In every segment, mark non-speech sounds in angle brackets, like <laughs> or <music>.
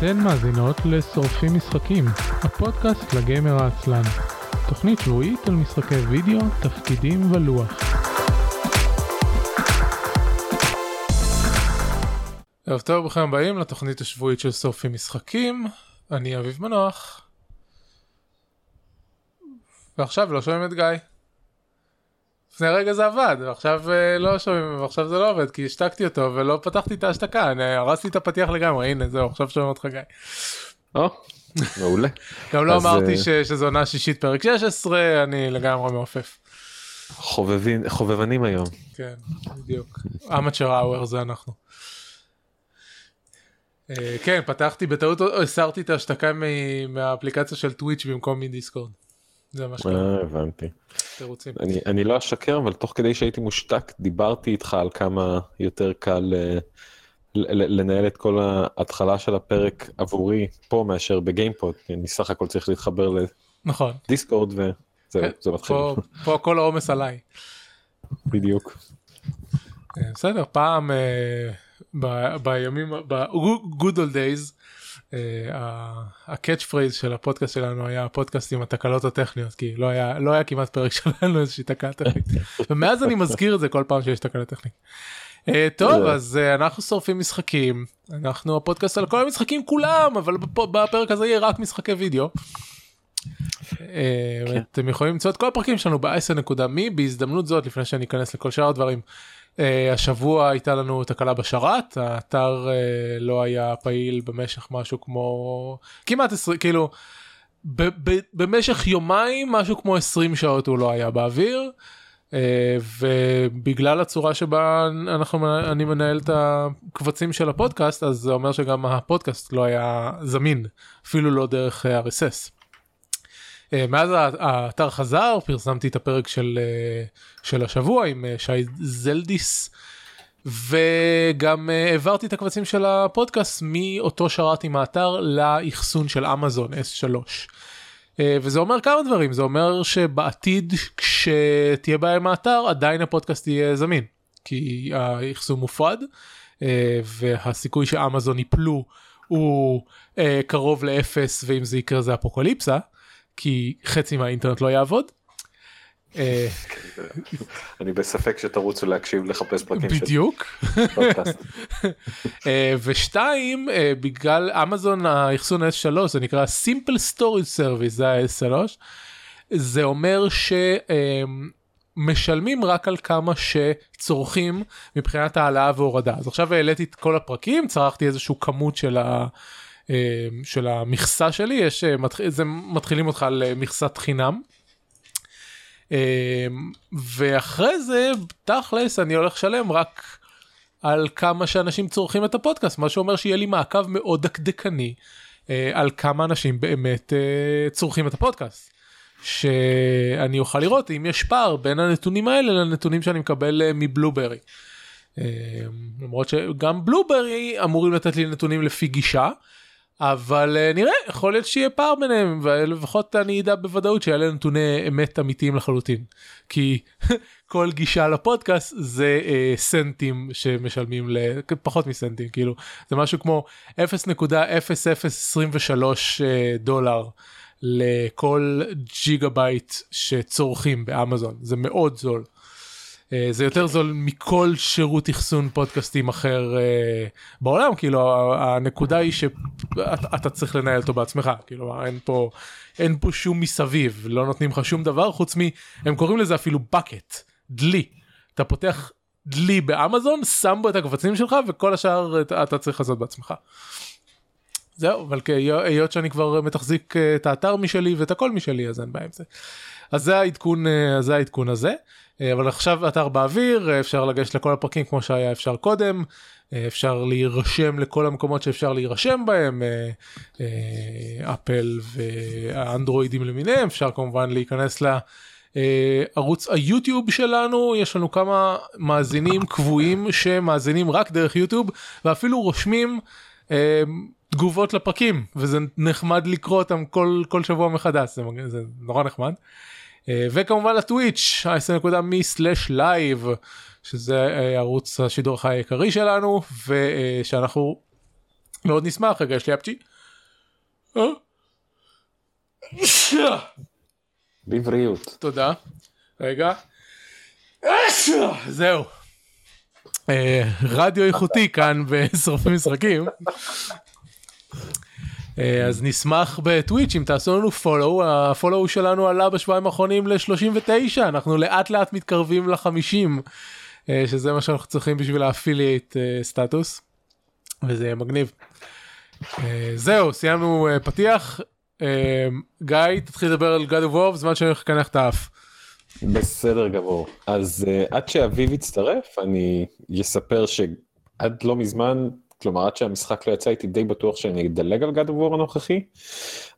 אתן מאזינות לשורפים משחקים, הפודקאסט לגיימר העצלן. תוכנית שבועית על משחקי וידאו, תפקידים ולוח. ערב טוב, ברוכים הבאים לתוכנית השבועית של שורפים משחקים. אני אביב מנוח. ועכשיו לא שומעים את גיא. לפני רגע זה עבד, ועכשיו uh, לא שומעים, ועכשיו זה לא עובד, כי השתקתי אותו ולא פתחתי את ההשתקה, אני הרסתי את הפתיח לגמרי, הנה זהו, עכשיו שומעים אותך גיא. או, מעולה. גם לא אמרתי אה, שזו עונה שישית פרק 16, אני לגמרי מעופף. חובבים, חובבנים היום. כן, בדיוק. amateur hour זה אנחנו. אה, כן, פתחתי בטעות, הסרתי את ההשתקה מהאפליקציה של טוויץ' במקום מדיסקורד. זה מה שקרה, אה, הבנתי. תירוצים. אני, אני לא אשקר, אבל תוך כדי שהייתי מושתק, דיברתי איתך על כמה יותר קל אה, ל- ל- לנהל את כל ההתחלה של הפרק עבורי פה מאשר בגיימפוד. אני סך הכל צריך להתחבר נכון. לדיסקורד וזהו, כן, זה מתחיל. פה- פה כל העומס עליי. בדיוק. אה, בסדר, פעם אה, ב- בימים, ב-good old days, ה catch phrase של הפודקאסט שלנו היה הפודקאסט עם התקלות הטכניות, כי לא היה, לא היה כמעט פרק <laughs> שלנו איזושהי תקלה טכנית. ומאז אני מזכיר את זה כל פעם שיש תקלה טכנית. אה, טוב, אז אה, אנחנו שורפים משחקים, אנחנו הפודקאסט על כל המשחקים כולם, אבל בפ- בפרק הזה יהיה רק משחקי וידאו. אה, כן. אתם יכולים למצוא את כל הפרקים שלנו ב-10.me בהזדמנות זאת לפני שאני אכנס לכל שאר הדברים. אה, השבוע הייתה לנו תקלה בשרת האתר אה, לא היה פעיל במשך משהו כמו כמעט 20 כאילו במשך יומיים משהו כמו 20 שעות הוא לא היה באוויר. אה, ובגלל הצורה שבה אנחנו אני מנהל את הקבצים של הפודקאסט אז זה אומר שגם הפודקאסט לא היה זמין אפילו לא דרך RSS. אה, מאז האתר חזר פרסמתי את הפרק של אה, של השבוע עם אה, שי זלדיס וגם העברתי את הקבצים של הפודקאסט מאותו שרת עם האתר לאחסון של אמזון S3. אה, וזה אומר כמה דברים זה אומר שבעתיד כשתהיה בעיה עם האתר עדיין הפודקאסט יהיה זמין כי האחסון מופרד והסיכוי שאמזון יפלו הוא קרוב לאפס ואם זה יקרה זה אפוקליפסה כי חצי מהאינטרנט לא יעבוד. אה, אני בספק שתרוצו להקשיב לחפש פרקים של בדיוק. <laughs> אה, ושתיים אה, בגלל אמזון האחסון S3 זה נקרא simple storage service זה ה-S3 זה אומר שמשלמים רק על כמה שצורכים מבחינת העלאה והורדה אז עכשיו העליתי את כל הפרקים צרכתי איזשהו כמות של ה... אה, של המכסה שלי יש אה, זה מתחילים אותך על אה, מכסת חינם. אה, ואחרי זה תכלס אני הולך לשלם רק על כמה שאנשים צורכים את הפודקאסט מה שאומר שיהיה לי מעקב מאוד דקדקני אה, על כמה אנשים באמת צורכים את הפודקאסט. שאני אוכל לראות אם יש פער בין הנתונים האלה לנתונים שאני מקבל מבלוברי. אה, למרות שגם בלוברי אמורים לתת לי נתונים לפי גישה. אבל אה, נראה יכול להיות שיהיה פער ביניהם ולפחות אני אדע בוודאות שאלה נתוני אמת אמיתיים לחלוטין כי <laughs> כל גישה לפודקאסט זה אה, סנטים שמשלמים לפחות מסנטים כאילו זה משהו כמו 0.0023 אה, דולר לכל ג'יגה בייט שצורכים באמזון זה מאוד זול. אה, זה יותר זול מכל שירות אחסון פודקאסטים אחר אה, בעולם. כאילו הנקודה היא שאתה צריך לנהל אותו בעצמך. כאילו אין פה אין פה שום מסביב. לא נותנים לך שום דבר חוץ מ... הם קוראים לזה אפילו bucket דלי. אתה פותח דלי באמזון שם בו את הקבצים שלך וכל השאר אתה, צריך לעשות בעצמך. זהו אבל כי- היות שאני כבר מתחזיק אה, את האתר משלי ואת הכל משלי אז אין בעיה עם זה. אז זה העדכון זה העדכון הזה אבל עכשיו אתר באוויר אה, אפשר לגשת לכל הפרקים כמו שהיה אפשר קודם אה, אפשר להירשם לכל המקומות שאפשר להירשם בהם אה, אה, אפל והאנדרואידים למיניהם אפשר כמובן להיכנס ל... אה, ערוץ היוטיוב שלנו יש לנו כמה מאזינים קבועים שמאזינים רק דרך יוטיוב ואפילו רושמים אה, תגובות לפרקים וזה נחמד לקרוא אותם כל כל שבוע מחדש זה, זה נורא נחמד. אה, וכמובן לטוויץ' 10.me/live שזה אה, ערוץ השידור החי העיקרי שלנו ושאנחנו מאוד נשמח רגע יש לי אפצ'י בבריאות. תודה. רגע. זהו. אה, רדיו איכותי כאן בשורפים משחקים. אה, אז נשמח בטוויץ' אם תעשו לנו follow, ה follow שלנו עלה בשבועיים האחרונים ל-39, אנחנו לאט לאט מתקרבים ל-50, שזה מה שאנחנו צריכים בשביל ה affiliate status, וזה יהיה מגניב. אה, זהו, סיימנו פתיח, גיא תתחיל לדבר על God of War בזמן שאני הולך לקנח את האף. בסדר גמור. אז עד שאביב יצטרף, אני אספר שעד לא מזמן, כלומר עד שהמשחק לא יצא, הייתי די בטוח שאני אדלג על of War הנוכחי.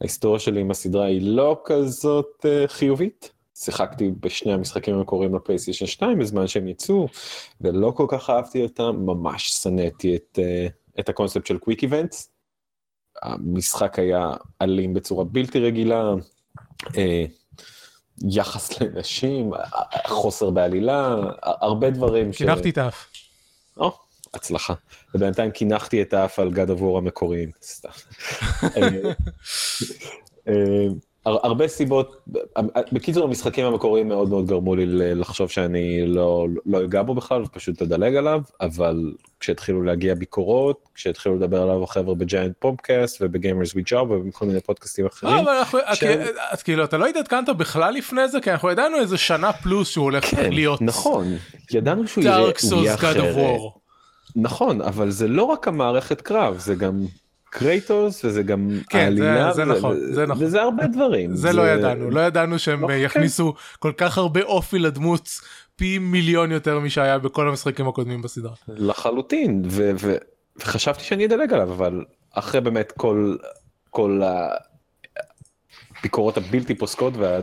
ההיסטוריה שלי עם הסדרה היא לא כזאת uh, חיובית. שיחקתי בשני המשחקים המקוריים לפלייסטיישן 2 בזמן שהם יצאו, ולא כל כך אהבתי אותם, ממש שנאתי את, uh, את הקונספט של קוויק איבנטס. המשחק היה אלים בצורה בלתי רגילה. Uh, יחס לנשים, חוסר בעלילה, הרבה דברים. ש... קינחתי את האף. או, הצלחה. ובינתיים קינחתי את האף על גד עבור המקוריים. סתם. אה, אה, הרבה סיבות, בקיצור המשחקים המקוריים מאוד מאוד גרמו לי לחשוב שאני לא, לא אגע בו בכלל ופשוט אדלג עליו, אבל כשהתחילו להגיע ביקורות, כשהתחילו לדבר עליו החבר'ה ב Giant Bombcast וב Gamers With Jobs ובכל מיני פודקאסטים אחרים. אבל אנחנו, ש... אז כאילו אתה לא התעדכנת בכלל לפני זה כי אנחנו ידענו איזה שנה פלוס שהוא הולך כן, להיות. נכון, ידענו שהוא יהיה אחר. נכון, אבל זה לא רק המערכת קרב, זה גם קרייטוס וזה גם כן, העלילה, זה, זה נכון, זה נכון, וזה הרבה דברים. זה, זה לא ידענו, לא ידענו שהם אוקיי. יכניסו כל כך הרבה אופי לדמות פי מיליון יותר משהיה בכל המשחקים הקודמים בסדרה. לחלוטין, ו- ו- וחשבתי שאני אדלג עליו, אבל אחרי באמת כל, כל הביקורות הבלתי פוסקות וה...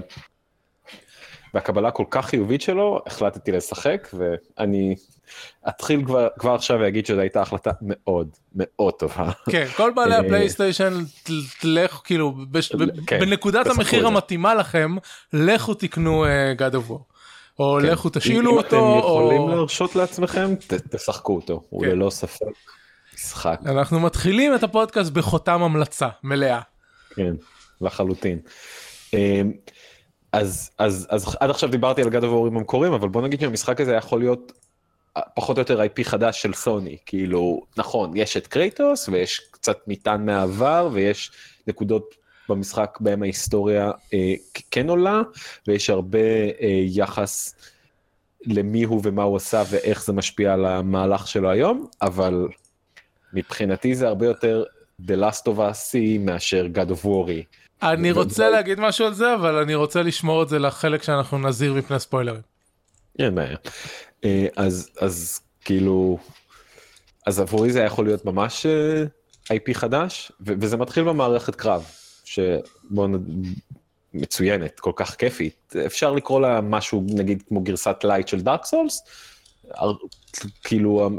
והקבלה כל כך חיובית שלו, החלטתי לשחק, ואני אתחיל כבר, כבר עכשיו ואגיד שזו הייתה החלטה מאוד מאוד טובה. כן, כל בעלי אה, הפלייסטיישן, תלך כאילו, בש, כן, בנקודת המחיר המתאימה לכם, לכו תקנו uh, God of War. או כן. לכו תשאילו אותו. אם אתם יכולים או... להרשות לעצמכם, ת, תשחקו אותו, הוא כן. ללא ספק משחק. אנחנו מתחילים את הפודקאסט בחותם המלצה מלאה. כן, לחלוטין. אה, אז, אז, אז עד עכשיו דיברתי על God of War המקורים, אבל בוא נגיד שהמשחק הזה יכול להיות פחות או יותר IP חדש של סוני, כאילו, נכון, יש את קרייטוס ויש קצת מטען מהעבר ויש נקודות במשחק בהם ההיסטוריה אה, כן עולה ויש הרבה אה, יחס למי הוא ומה הוא עשה ואיך זה משפיע על המהלך שלו היום, אבל מבחינתי זה הרבה יותר The Last of Us מאשר God of War. אני רוצה להגיד משהו על זה אבל אני רוצה לשמור את זה לחלק שאנחנו נזהיר מפני ספוילרים. אין בעיה. אה, אז אז כאילו אז עבורי זה יכול להיות ממש אה, IP חדש וזה מתחיל במערכת קרב שבוא נ... מצוינת כל כך כיפית אפשר לקרוא לה משהו נגיד כמו גרסת light של Dark Souls. כאילו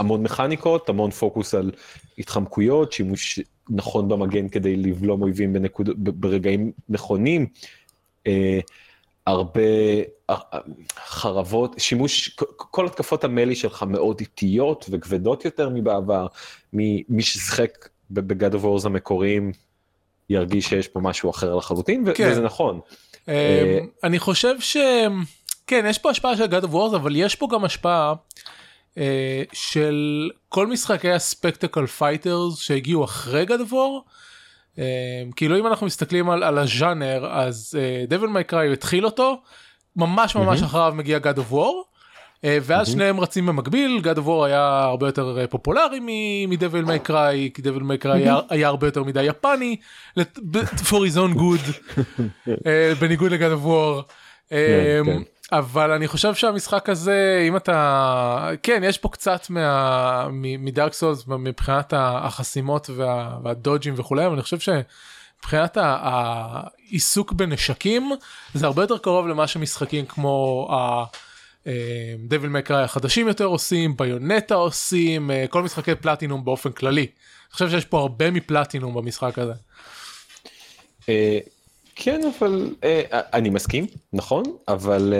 המון מכניקות המון פוקוס על התחמקויות שימוש נכון במגן כדי לבלום אויבים בנקוד... ברגעים נכונים. אה, הרבה אה, חרבות, שימוש, כל התקפות ה melee שלך מאוד איטיות וכבדות יותר מבעבר, מי ששיחק ב God of Wars המקוריים ירגיש שיש פה משהו אחר לחלוטין, כן. וזה נכון. אמ, אה, אני חושב ש... כן, יש פה השפעה של God of Wars, אבל יש פה גם השפעה אה, של כל משחקי ה spectacle fighters שהגיעו אחרי God of War. כאילו אם אנחנו מסתכלים על, על הז'אנר אז דבל מייקראי התחיל אותו ממש ממש mm-hmm. אחריו מגיע God of War. אה, ואז mm-hmm. שניהם רצים במקביל, God of War היה הרבה יותר אה, פופולרי מדבל מי קריי, כי דבל מי קריי היה הרבה יותר מדי יפני, for his own good, <laughs> אה, בניגוד לגד of War. כן, כן. אבל אני חושב שהמשחק הזה, אם אתה, כן, יש פה קצת מדארק סולס מבחינת החסימות והדודג'ים וכולי, אבל אני חושב ש... מבחינת העיסוק בנשקים זה הרבה יותר קרוב למה שמשחקים כמו דביל מקראי החדשים יותר עושים ביונטה עושים אה, כל משחקי פלטינום באופן כללי. אני חושב שיש פה הרבה מפלטינום במשחק הזה. אה, כן אבל אה, אני מסכים נכון אבל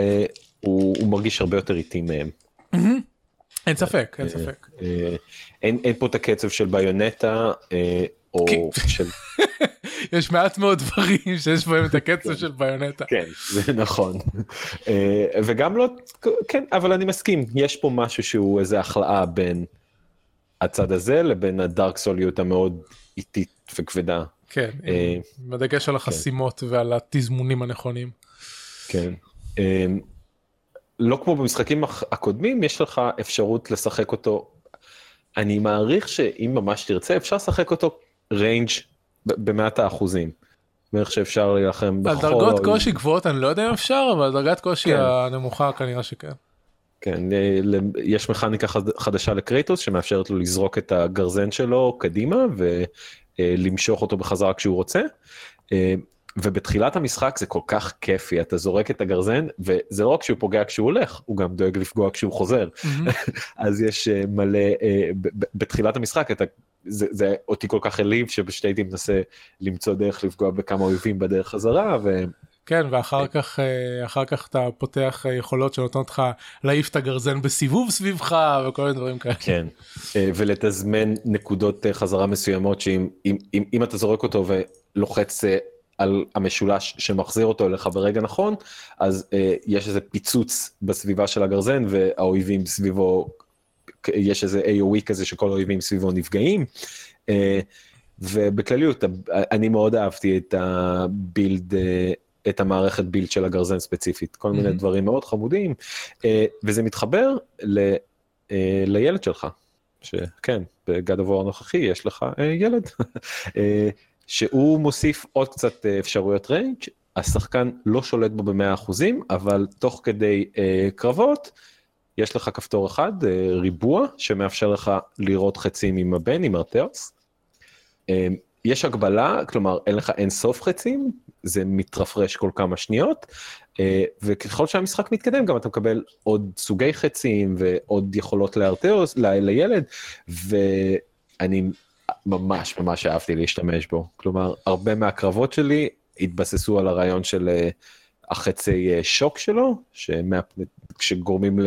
הוא מרגיש הרבה יותר איטי מהם. אין ספק אין ספק. אין פה את הקצב של ביונטה או של <laughs> יש מעט מאוד דברים שיש בהם את הקצב של ביונטה. כן, זה נכון. אה, וגם לא, כן, אבל אני מסכים, יש פה משהו שהוא איזה החלאה בין הצד הזה לבין הדארק סוליות המאוד איטית וכבדה. כן, אה, בדגש על החסימות ועל התזמונים הנכונים. כן. אה, לא כמו במשחקים הקודמים, יש לך אפשרות לשחק אותו. אני מעריך שאם ממש תרצה, אפשר לשחק אותו ranged במאת האחוזים. בערך שאפשר להילחם על בחול. דרגות קושי גבוהות אני לא יודע אם אפשר, אבל על דרגת קושי כן. הנמוכה כנראה שכן. כן, אה, יש מכניקה חד- חדשה לקרייטוס שמאפשרת לו לזרוק את הגרזן שלו קדימה ולמשוך אותו בחזרה כשהוא רוצה. אה, ובתחילת המשחק זה כל כך כיפי, אתה זורק את הגרזן, וזה לא רק שהוא פוגע כשהוא הולך, הוא גם דואג לפגוע כשהוא חוזר. <laughs> אז יש אה, מלא, אה, בתחילת המשחק אתה, זה, זה אותי כל כך העליב שפשוט הייתי מנסה למצוא דרך לפגוע בכמה אויבים בדרך חזרה, ו... כן, ואחר כך, אה, אחר כך אתה פותח אה, יכולות שנותנות לך להעיף את הגרזן בסיבוב סביבך וכל מיני דברים כאלה. כן, אה, ולתזמן נקודות חזרה מסוימות שאם אם, אם, אם אתה זורק אותו ולוחץ על המשולש שמחזיר אותו אליך ברגע נכון, אז אה, יש איזה פיצוץ בסביבה של הגרזן והאויבים סביבו, יש איזה AOE כזה שכל האויבים סביבו נפגעים. אה, ובכלליות, אני מאוד אהבתי את הבילד, את המערכת בילד של הגרזן ספציפית, כל מיני Mhm. דברים מאוד חמודים, אה, וזה מתחבר ל... אה, לילד שלך, שכן, בגד עבור הנוכחי יש לך אה, ילד, <laughs> שהוא מוסיף עוד קצת אפשרויות ריינג', השחקן לא שולט בו במאה אחוזים, אבל תוך כדי קרבות, יש לך כפתור אחד, ריבוע, שמאפשר לך לראות חצים עם הבן, עם. אה, יש הגבלה, כלומר אין לך אין סוף חצים, זה מתרפרש כל כמה שניות, אה, וככל שהמשחק מתקדם גם אתה מקבל עוד סוגי חצים ועוד יכולות לארתיאוס, ל- לילד, ואני ממש ממש אהבתי להשתמש בו. כלומר, הרבה מהקרבות שלי התבססו על הרעיון של אה, החצי אה, שוק שלו, שמה, שגורמים ל...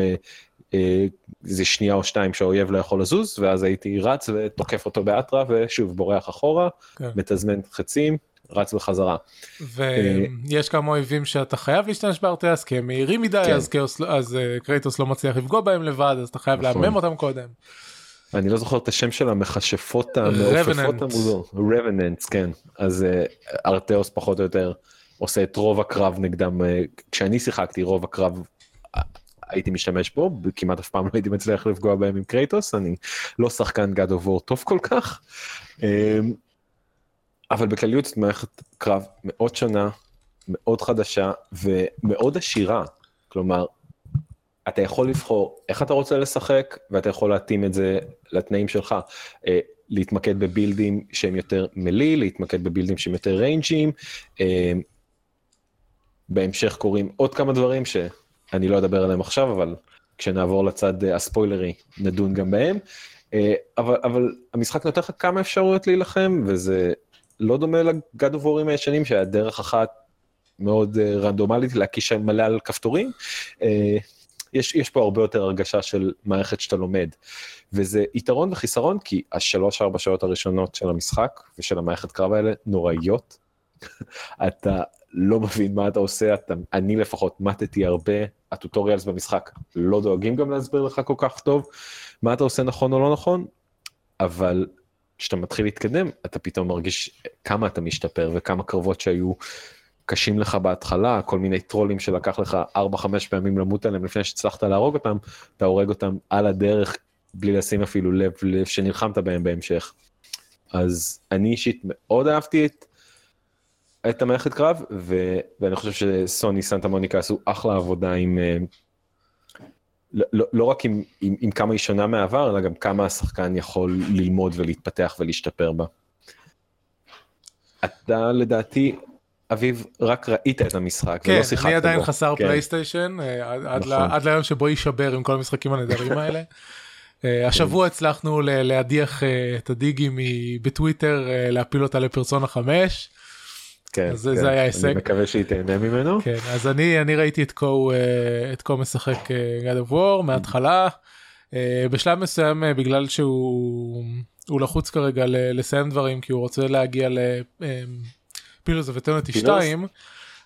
איזה שנייה או שתיים שהאויב לא יכול לזוז, ואז הייתי רץ ותוקף אותו באטרה, ושוב בורח אחורה, כן. מתזמן חצים, רץ בחזרה. ויש כמה אויבים שאתה חייב להשתמש בארטיאס כי הם מהירים מדי כן. אז, כאוס, אז אה, קרייטוס לא מצליח לפגוע בהם לבד אז אתה חייב נכון. לעמם אותם קודם. אני לא זוכר את השם של המכשפות המעופפות. המוזר, רבננטס, כן. אז אה, ארתאוס פחות או יותר עושה את רוב הקרב נגדם, אה, כשאני שיחקתי רוב הקרב אה, הייתי משתמש בו, כמעט אף פעם לא הייתי מצליח לפגוע בהם עם קרייטוס, אני לא שחקן God of War טוב כל כך. אבל בכלליות זאת מערכת קרב מאוד שונה, מאוד חדשה ומאוד עשירה. כלומר, אתה יכול לבחור איך אתה רוצה לשחק ואתה יכול להתאים את זה לתנאים שלך. אה, להתמקד בבילדים שהם יותר מלי, להתמקד בבילדים שהם יותר ריינג'ים. אה, בהמשך קורים עוד כמה דברים שאני לא אדבר עליהם עכשיו, אבל כשנעבור לצד אה, הספוילרי נדון גם בהם. אבל, אבל המשחק נותן לך כמה אפשרויות להילחם וזה לא דומה לגד אובורים הישנים שהיה דרך אחת מאוד אה, רנדומלית להקיש מלא על כפתורים. אה, יש, יש פה הרבה יותר הרגשה של מערכת שאתה לומד. וזה יתרון וחיסרון כי השלוש ארבע שעות הראשונות של המשחק ושל המערכת קרב האלה נוראיות. <laughs> אתה לא מבין מה אתה עושה, אתה, אני לפחות מתתי הרבה, הטוטוריאלס במשחק לא דואגים גם להסביר לך כל כך טוב מה אתה עושה נכון או לא נכון, אבל כשאתה מתחיל להתקדם אתה פתאום מרגיש כמה אתה משתפר וכמה קרבות שהיו קשים לך בהתחלה, כל מיני טרולים שלקח לך 4-5 פעמים למות עליהם לפני שהצלחת להרוג אותם, אתה הורג אותם על הדרך בלי לשים אפילו לב, לב שנלחמת בהם בהמשך. אז אני אישית מאוד אהבתי את, את המערכת קרב, ו, ואני חושב שסוני סנטה מוניקה עשו אחלה עבודה עם, אה, לא, לא, לא רק עם, עם, עם כמה היא שונה מהעבר, אלא גם כמה השחקן יכול ללמוד ולהתפתח ולהשתפר בה. אתה לדעתי, אביב, רק ראית את המשחק כן, ולא שיחקת בו. אני עדיין חסר כן. פלייסטיישן אה, עד- עד ל- נכון. עד ליום שבו יישבר עם כל המשחקים הנהדרים האלה. <laughs> אה, השבוע הצלחנו להדיח אה, את הדיגי בטוויטר להפיל אותה לפרסונה 5. כן, אז כן. זה היה הישג. אני מקווה שהיא תהנה ממנו. כן אז אני אני ראיתי את קו אה, את קו משחק אה, God of War מההתחלה אה, בשלב מסוים בגלל שהוא הוא לחוץ כרגע לסיים דברים כי הוא רוצה להגיע ל... אה, פילוס וטרנטי 2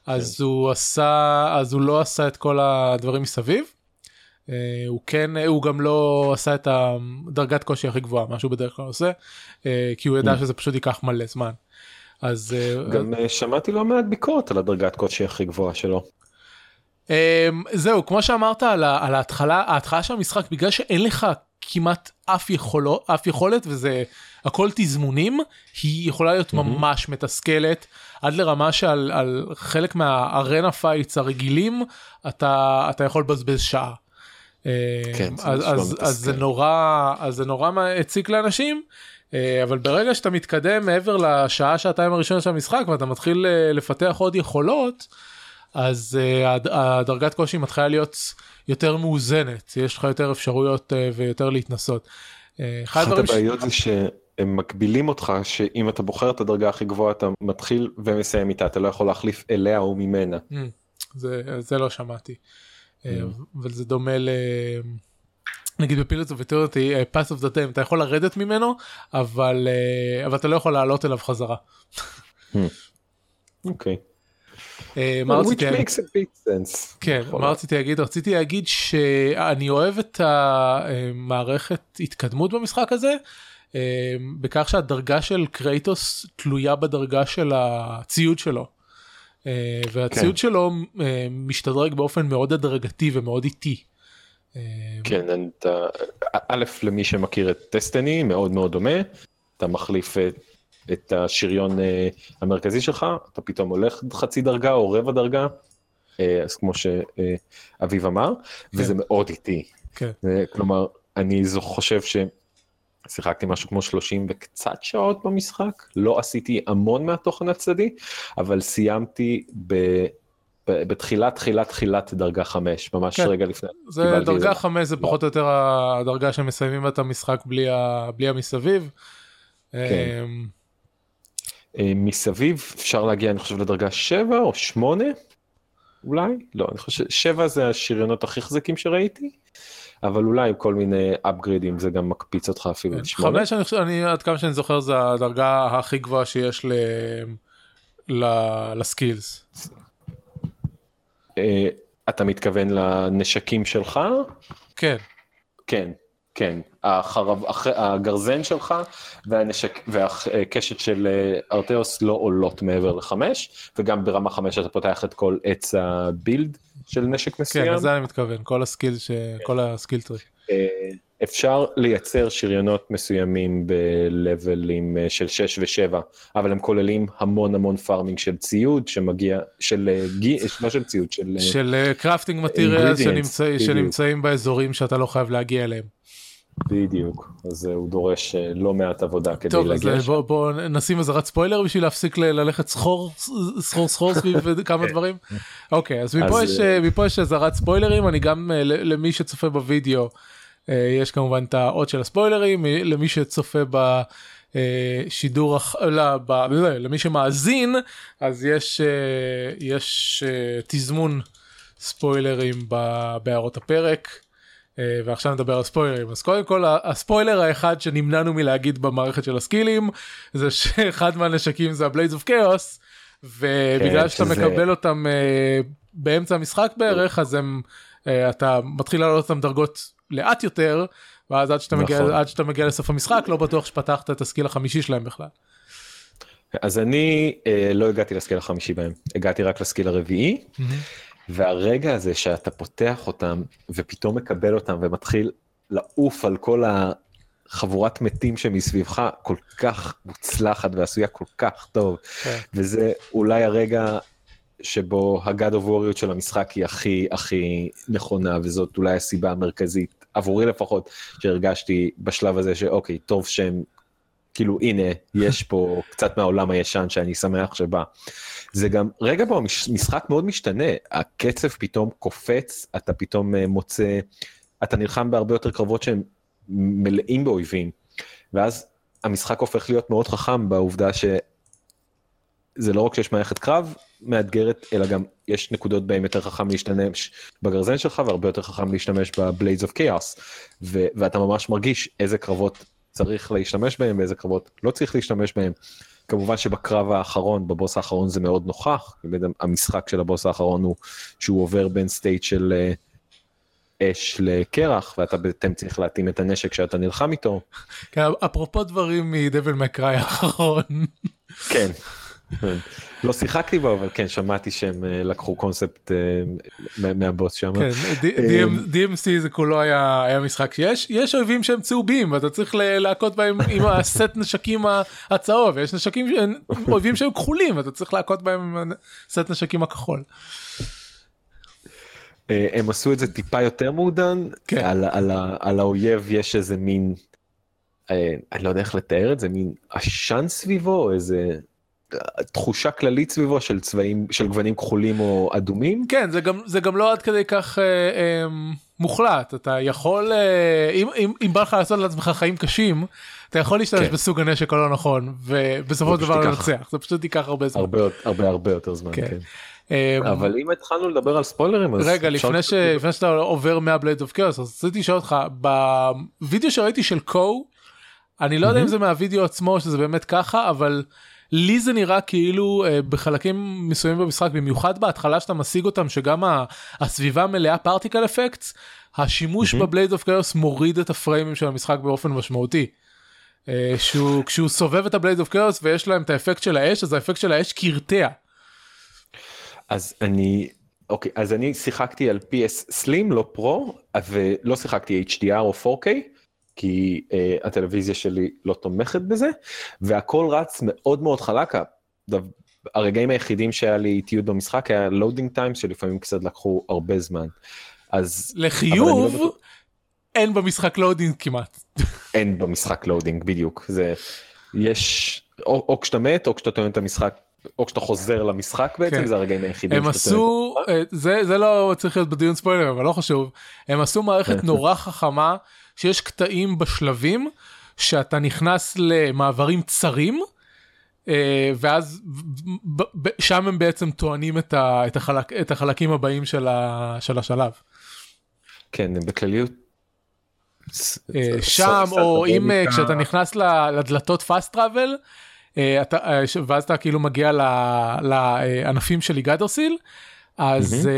אז הוא עשה אז הוא לא עשה את כל הדברים מסביב. Uh, הוא כן הוא גם לא עשה את הדרגת קושי הכי גבוהה מה שהוא בדרך כלל עושה uh, כי הוא ידע Mm. שזה פשוט ייקח מלא זמן. אז uh, גם אה, שמעתי לא מעט ביקורת על הדרגת קושי הכי גבוהה שלו. Um, זהו כמו שאמרת על, ה- על ההתחלה ההתחלה של המשחק בגלל שאין לך כמעט אף, יכולו, אף יכולת וזה הכל תזמונים היא יכולה להיות מהמם. ממש מתסכלת עד לרמה שעל על חלק מה arena fights הרגילים אתה אתה יכול לבזבז שעה. כן, Um, זה אז, נשמע אז, אז זה. נורא אז זה נורא מה- הציק לאנשים. אה, אבל ברגע שאתה מתקדם מעבר לשעה שעתיים הראשונה של המשחק ואתה מתחיל אה, לפתח עוד יכולות אז אה, הד- הדרגת קושי מתחילה להיות יותר מאוזנת יש לך יותר אפשרויות ויותר להתנסות. אחת הדברים ש- הבעיות זה שהם מגבילים אותך שאם אתה בוחר את הדרגה הכי גבוהה אתה מתחיל ומסיים איתה אתה לא יכול להחליף אליה או ממנה. Mm, זה זה לא שמעתי. Mm. אבל זה דומה ל... נגיד ב Pillars of Eternity Path of the Damned אתה יכול לרדת ממנו אבל אה, אבל אתה לא יכול לעלות אליו חזרה. אוקיי. אה, מה Which רציתי להגיד? makes a big sense. כן, מה רציתי להגיד? רציתי להגיד שאני אוהב את המערכת התקדמות במשחק הזה, אה, בכך שהדרגה של קרייטוס תלויה בדרגה של הציוד שלו. אה, והציוד כן. שלו אה, משתדרג באופן מאוד הדרגתי ומאוד איטי. אה, כן, אתה, א' למי שמכיר את טסטני מאוד מאוד דומה, אתה מחליף את, את השריון אה, המרכזי שלך, אתה פתאום הולך חצי דרגה או רבע דרגה, אה, אז כמו שאביב אמר, וזה מאוד איטי. כן. כלומר, אני חושב ששיחקתי משהו כמו 30 וקצת שעות במשחק, לא עשיתי המון מהתוכן הצדדי, אבל סיימתי ב... בתחילת תחילת תחילת דרגה 5 ממש כן. רגע לפני זה דרגה איזה- 5 זה פחות או יותר הדרגה שמסיימים את המשחק בלי ה- בלי המסביב. אה, אה, מסביב אפשר להגיע אני חושב לדרגה 7 או 8 אולי לא אני חושב 7 זה השריונות הכי חזקים שראיתי אבל אולי עם כל מיני upgradeים זה גם מקפיץ אותך אפילו כן, לשמונה. חמש אני חושב אני עד כמה שאני זוכר זה הדרגה הכי גבוהה שיש ל... ל... לסקילס. אה, אתה מתכוון לנשקים שלך? כן כן, כן. החרב, הח- הגרזן שלך והנשק, והקשת של אה, אטראוס לא עולות מעבר לחמש, וגם ברמה חמש אתה פותח את כל עץ ה build של נשק כן מסוים. לזה אני מתכוון כל ה skill ש... כל ה skill tree. אפשר לייצר שריונות מסוימים בלבלים אה, של 6 ו-7, אבל הם כוללים המון המון farming של ציוד שמגיע, של אה, gear, לא של ציוד, של... של crafting material שנמצא... שנמצאים באזורים שאתה לא חייב להגיע אליהם. בדיוק, אז הוא דורש לא מעט עבודה כדי טוב אז להגיע. אה, לשם. בוא, בוא נשים אזהרת ספוילר בשביל להפסיק ללכת סחור סחור סחור סביב <laughs> כמה דברים. אוקיי אז מפה כן. אז, יש אזהרת ספוילרים אני גם למי שצופה בווידאו יש כמובן את האות של הספוילרים אה, למי שצופה ב... אה, שידור לא, ב... לא, למי שמאזין אז יש אה, יש אה, תזמון ספוילרים בהערות הפרק. אה, ועכשיו נדבר על ספוילרים אז קודם כל הספוילר האחד שנמנענו מלהגיד במערכת של הסקילים זה שאחד מהנשקים זה ה Blades of Chaos ובגלל כן, שאתה שזה- מקבל אותם אה, באמצע המשחק בערך אז הם אה, אתה מתחיל לעלות אותם דרגות לאט יותר ואז עד שאתה מגיע נכון. עד שאתה מגיע לסוף המשחק לא בטוח שפתחת את ה skill החמישי שלהם בכלל. אז אני אה, לא הגעתי לסקיל החמישי בהם, הגעתי רק לסקיל הרביעי, והרגע הזה שאתה פותח אותם ופתאום מקבל אותם ומתחיל לעוף על כל החבורת מתים שמסביבך כל כך מוצלחת ועשויה כל כך טוב, כן. וזה אולי הרגע שבו of Warrior של המשחק היא הכי הכי נכונה וזאת אולי הסיבה המרכזית עבורי לפחות שהרגשתי בשלב הזה שאוקיי טוב שהם כאילו הנה יש פה קצת מהעולם הישן שאני שמח שבא. זה גם רגע בו המשחק מאוד משתנה הקצב פתאום קופץ אתה פתאום אה, מוצא אתה נלחם בהרבה יותר קרבות שהם מלאים באויבים ואז המשחק הופך להיות מאוד חכם בעובדה שזה לא רק שיש מערכת קרב מאתגרת אלא גם יש נקודות בהם יותר חכם להשתמש בגרזן שלך והרבה יותר חכם להשתמש בבליידס אוף כאוס ואתה ממש מרגיש איזה קרבות צריך להשתמש בהם ואיזה קרבות לא צריך להשתמש בהם כמובן שבקרב האחרון, בבוס האחרון זה מאוד נוכח, המשחק של הבוס האחרון הוא שהוא עובר בין סטייט של אה, אש לקרח, ואתה בעצם צריך להתאים את הנשק שאתה נלחם איתו. כן, אפרופו דברים מדבל מקראי האחרון. כן. לא שיחקתי בו אבל כן שמעתי שהם אה, לקחו קונספט אה, מהבוס שם. כן, DMC זה כולו היה, משחק שיש יש אויבים שהם צהובים ואתה צריך להכות בהם עם הסט נשקים הצהוב יש נשקים אויבים שהם כחולים ואתה צריך להכות בהם עם הסט נשקים הכחול. אה, הם עשו את זה טיפה יותר מעודן כן. על, על, על האויב יש איזה מין אני לא יודע איך לתאר את זה מין עשן סביבו איזה תחושה כללית סביבו של צבעים של גוונים כחולים או אדומים כן זה גם זה גם לא עד כדי כך אה, אה, מוחלט אתה יכול אה, אם, אם, אם בא לך לעשות לעצמך חיים קשים אתה יכול להשתמש כן. בסוג הנשק הלא נכון ובסופו של דבר לנצח זה פשוט ייקח הרבה זמן הרבה הרבה הרבה יותר זמן כן. כן. Um, אבל אם התחלנו לדבר על ספוילרים אז רגע לפני, ש... לפני שאתה עובר מה Blade of Chaos אז רציתי לשאול אותך בווידאו שראיתי של קו אני לא יודע אם זה מהווידאו עצמו שזה באמת ככה אבל. לי זה נראה כאילו uh, בחלקים מסוימים במשחק במיוחד בהתחלה שאתה משיג אותם שגם הסביבה מלאה particle effects השימוש mm-hmm. ב Blade of Chaos מוריד את הפריימים של המשחק באופן משמעותי. Uh, שהוא כשהוא סובב את ה Blade of Chaos ויש להם את האפקט של האש אז האפקט של האש קרטע. אז אני אוקיי אז אני שיחקתי על PS Slim לא Pro ולא שיחקתי HDR או 4K. כי uh, הטלוויזיה שלי לא תומכת בזה, והכל רץ מאוד מאוד חלק. הרגעים היחידים שהיה לי איטיות במשחק היה loading time שלפעמים קצת לקחו הרבה זמן. אז לחיוב לא אין במשחק loading כמעט. אין במשחק loading בדיוק זה יש או, או כשאתה מת או כשאתה טוען את המשחק או כשאתה חוזר למשחק בעצם כן. זה הרגעים היחידים. הם עשו אה, זה זה לא צריך להיות בדיון ספוילר אבל לא חשוב הם עשו מערכת נורא חכמה שיש קטעים בשלבים שאתה נכנס למעברים צרים. אה, ואז שם הם בעצם טוענים את, ה, את, החלק, את החלקים הבאים של, ה, של השלב. כן, בכלליות. אה, שם או אם אה, כשאתה נכנס לדלתות פאסט טראבל ואז אתה כאילו מגיע לענפים של איגדרסיל אז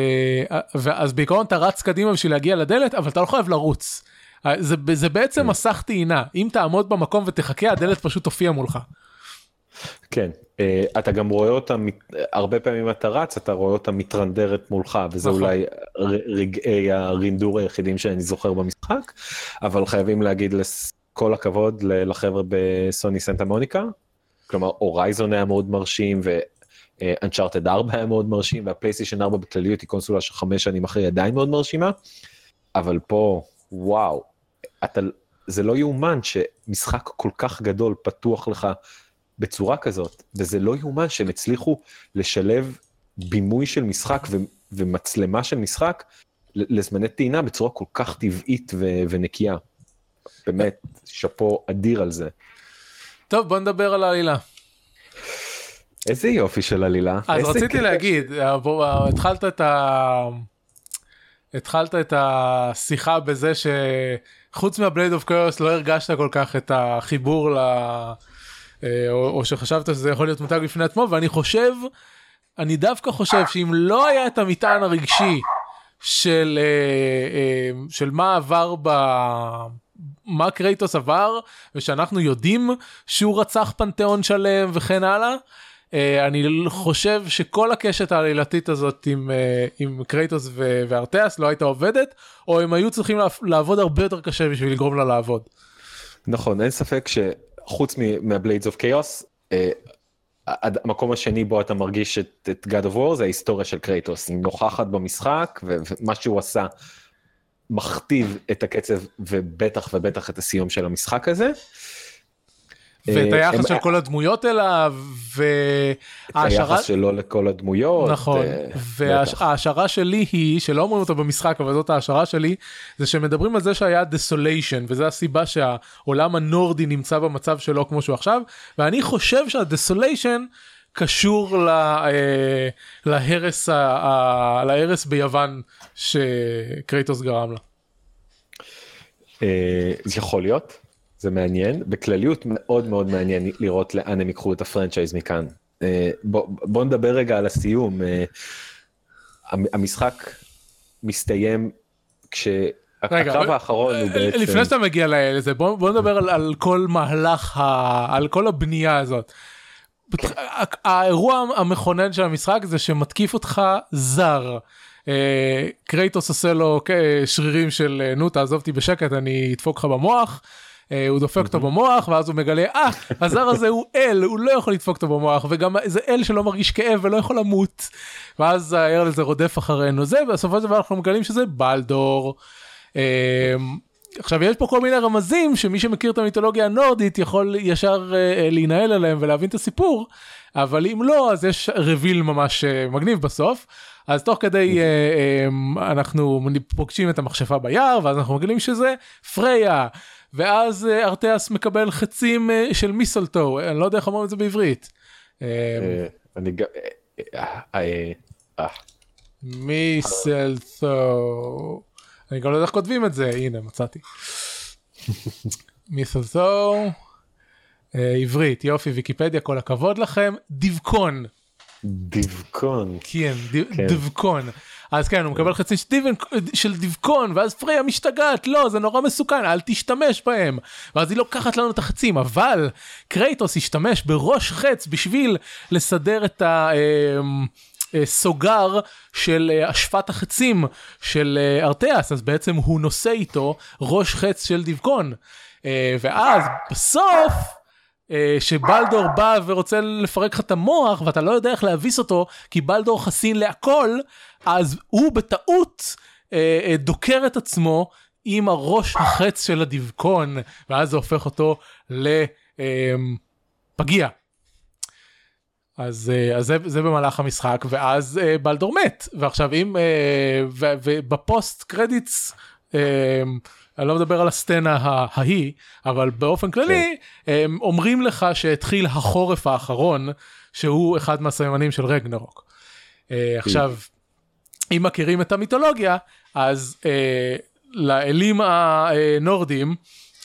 אז בעיקרון אתה רץ קדימה בשביל להגיע לדלת אבל אתה לא חייב לרוץ זה, זה בעצם כן. מסך טעינה אם תעמוד במקום ותחכה הדלת פשוט תופיע מולך. כן אה, אתה גם רואה אותה הרבה פעמים אתה רץ אתה רואה אותה מתרנדרת מולך וזה נכון. אולי רגעי הרינדור היחידים שאני זוכר במשחק אבל חייבים להגיד כל הכבוד לחבר'ה בסוני סנטה מוניקה כלומר הורייזון היה מאוד מרשים ו... אנצ'ארטד 4 היה מאוד מרשים והפלייסטיישן 4 בכלליות היא קונסולה של חמש שנים אחרי עדיין מאוד מרשימה אבל פה וואו אתה, זה לא יאומן שמשחק כל כך גדול פתוח לך בצורה כזאת, וזה לא יאומן שהם הצליחו לשלב בימוי של משחק ו, ומצלמה של משחק לזמני טעינה בצורה כל כך טבעית ו, ונקייה. באמת, שאפו אדיר על זה. טוב, בוא נדבר על העלילה. איזה יופי של עלילה. אז רציתי כ... להגיד, התחלת את ה... התחלת את השיחה בזה שחוץ מה-Blades of Chaos לא הרגשת כל כך את החיבור ל... אה, או, או שחשבת שזה יכול להיות מותג בפני עצמו ואני חושב אני דווקא חושב שאם לא היה את המטען הרגשי של אה, אה, של מה עבר ב... מה קרייטוס עבר ושאנחנו יודעים שהוא רצח פנתיאון שלם וכן הלאה אני חושב שכל הקשת העלילתית הזאת עם, אה, עם קרייטוס ואטריאוס לא הייתה עובדת, או הם היו צריכים לעבוד הרבה יותר קשה בשביל לגרום לה לעבוד. נכון, אין ספק שחוץ מה-Blades of Chaos, המקום השני בו אתה מרגיש את, את God of War זה ההיסטוריה של קרייטוס, היא נוכחת במשחק ומה שהוא עשה מכתיב את הקצב ובטח ובטח את הסיום של המשחק הזה. ואת אה, היחס של כל הדמויות אליו והיחס שלו לכל הדמויות נכון אה, וההשערה שלי היא שלא אומרים אותו במשחק אבל זאת ההשערה שלי זה שמדברים על זה שהיה desolation וזה הסיבה שהעולם הנורדי נמצא במצב שלו כמו שהוא עכשיו ואני חושב שה-desolation קשור לה, אה, להרס, ה, להרס ביוון שקרייטוס גרם לה. יכול להיות זה מעניין, בכלליות מאוד מאוד מעניין לראות לאן הם ייקחו את הפרנצ'ייז מכאן. אה, בוא, בוא נדבר רגע על הסיום. אה, המשחק מסתיים כשהקרב האחרון הוא בעצם... לפני שאתה מגיע לזה, בוא, בוא נדבר על, על כל מהלך, ה, על כל הבנייה הזאת. כן. האירוע המכונן של המשחק זה שמתקיף אותך זר. קרייטוס עושה לו שרירים של נו תעזוב אותי בשקט אני אדפוק לך במוח. אה, הוא דופק אותו במוח ואז הוא מגלה אה הזר הזה הוא אל הוא לא יכול לדפוק אותו במוח וגם זה אל שלא מרגיש כאב ולא יכול למות. ואז האל הזה רודף אחרינו זה בסופו של דבר אנחנו מגלים שזה בלדור. אמ, עכשיו יש פה כל מיני רמזים שמי שמכיר את המיתולוגיה הנורדית יכול ישר uh, להינעל עליהם ולהבין את הסיפור אבל אם לא אז יש רביל ממש uh, מגניב בסוף אז תוך כדי uh, um, אנחנו פוגשים את המכשפה ביער ואז אנחנו מגלים שזה פריה ואז uh, ארתיאס מקבל חצים uh, של מיסלטו אני לא יודע איך אומרים את זה בעברית. אני גם... מיסלטו. אני גם לא יודע איך כותבים את זה הנה מצאתי. <laughs> מיסלטו. עברית יופי ויקיפדיה כל הכבוד לכם דבקון. דבקון. כן, כן. דבקון. אז כן הוא מקבל חצי שטיבן של דבקון ואז פריה משתגעת לא זה נורא מסוכן אל תשתמש בהם. ואז היא לוקחת לנו את החצים אבל קרייטוס השתמש בראש חץ בשביל לסדר את ה... סוגר של אשפת החצים של ארתיאס. אז בעצם הוא נושא איתו ראש חץ של דבקון ואז בסוף שבלדור בא ורוצה לפרק לך את המוח ואתה לא יודע איך להביס אותו כי בלדור חסין להכל אז הוא בטעות אה, אה, דוקר את עצמו עם הראש החץ של הדבקון ואז זה הופך אותו לפגיע. אה, אז, אה, אז זה, זה במהלך המשחק ואז אה, בלדור מת ועכשיו אם אה, ובפוסט קרדיטס אה, אני לא מדבר על הסצנה ההיא אבל באופן כללי כן. הם אומרים לך שהתחיל החורף האחרון שהוא אחד מהסממנים של רגנרוק. אה, עכשיו אם מכירים את המיתולוגיה אז אה, לאלים הנורדים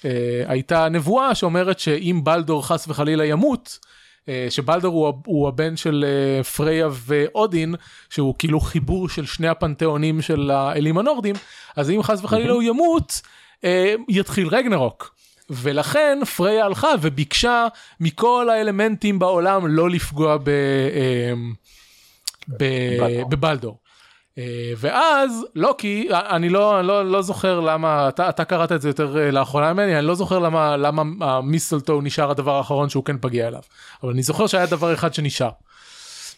אה, הייתה נבואה שאומרת שאם בלדור חס וחלילה ימות אה, שבלדור הוא, הוא הבן של אה, פריה ואודין שהוא כאילו חיבור של שני הפנתיאונים של האלים הנורדים אז אם חס וחלילה הוא ימות יתחיל רגנרוק. ולכן פריה הלכה וביקשה מכל האלמנטים בעולם לא לפגוע ב, ב, בבלדור. ואז לוקי אני לא לא לא זוכר למה אתה אתה קראת את זה יותר לאחרונה ממני אני לא זוכר למה למה המיסלטו נשאר הדבר האחרון שהוא כן פגיע אליו אבל אני זוכר שהיה דבר אחד שנשאר.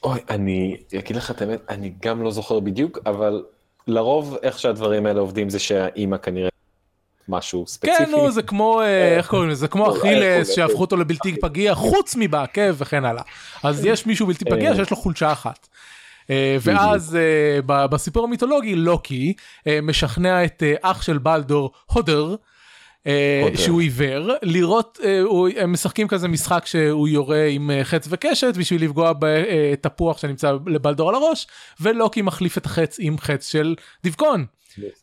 אוי אני אגיד לך את האמת אני גם לא זוכר בדיוק אבל לרוב איך שהדברים האלה עובדים זה שהאימא כנראה משהו ספציפי. כן, נו, זה כמו, אה, איך קוראים לזה? זה כמו אכילס שהפכו אותו לבלתי פגיע חוץ מבעקב וכן הלאה. אז יש מישהו בלתי פגיע אה. שיש לו חולשה אחת. אה, ואז בסיפור המיתולוגי לוקי משכנע את אח של בלדור הודר. שהוא עיוור לראות הם משחקים כזה משחק שהוא יורה עם חץ וקשת בשביל לפגוע בתפוח שנמצא לבלדור על הראש ולוקי מחליף את החץ עם חץ של דבקון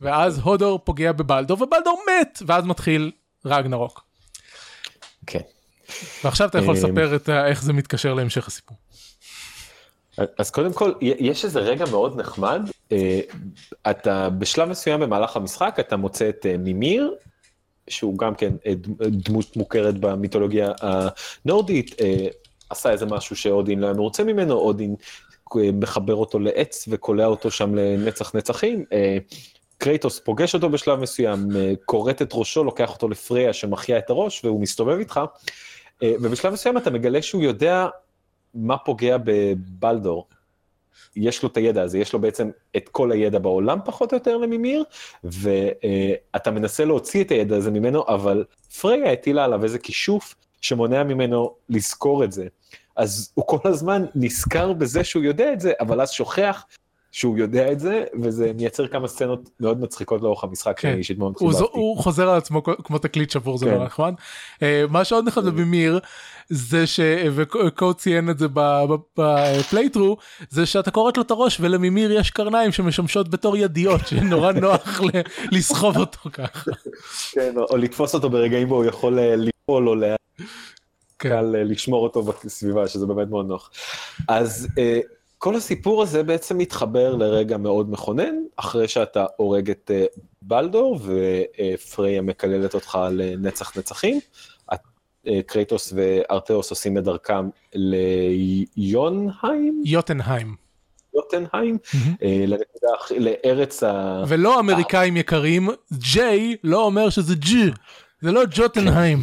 ואז הודור פוגע בבלדור ובלדור מת ואז מתחיל רגנרוק. כן. ועכשיו אתה יכול לספר את איך זה מתקשר להמשך הסיפור. אז קודם כל יש איזה רגע מאוד נחמד אה, אתה בשלב מסוים במהלך המשחק אתה מוצא את אה, מימיר שהוא גם כן אה, דמות מוכרת במיתולוגיה הנורדית עשה איזה משהו שאודין לא היה מרוצה ממנו אודין מחבר אותו לעץ וקולע אותו שם לנצח נצחים קרייטוס פוגש אותו בשלב מסוים, אה, כורת את ראשו, לוקח אותו לפריה שמחיה את הראש והוא מסתובב איתך, אה, ובשלב מסוים אתה מגלה שהוא יודע מה פוגע בבלדור. יש לו את הידע הזה, יש לו בעצם את כל הידע בעולם פחות או יותר למימיר, ואתה מנסה להוציא את הידע הזה ממנו, אבל פריה הטילה עליו איזה כישוף שמונע ממנו לזכור את זה. אז הוא כל הזמן נזכר בזה שהוא יודע את זה, אבל אז שוכח שהוא יודע את זה, וזה מייצר כמה סצנות מאוד מצחיקות לאורך המשחק, כן. שאני אישית מאוד חיבבתי. הוא חוזר על עצמו כמו- תקליט שבור זה כן. נורא נחמד. אה, מה שעוד נחמד במיר זה ש... וקו ציין את זה בפלייטרו זה שאתה כורת לו את הראש ולממיר יש קרניים שמשמשות בתור ידיות שנורא <laughs> נוח ל- לסחוב אותו ככה. כן, או, לתפוס אותו ברגעים בו הוא יכול אה, ליפול או לה... כן. קל אה, לשמור אותו בסביבה, שזה באמת מאוד נוח. אז כל הסיפור הזה בעצם מתחבר לרגע מאוד מכונן, אחרי שאתה הורג את אה, בלדור ופריה מקללת אותך לנצח נצחים. את- אה, קרייטוס וארתאוס עושים את דרכם ליונהיים, יוטנהיים. יוטנהיים, אה, לנקודה, לארץ ה... ולא אמריקאים יקרים ג'יי לא אומר שזה ג'י זה לא ג'וטנהיים.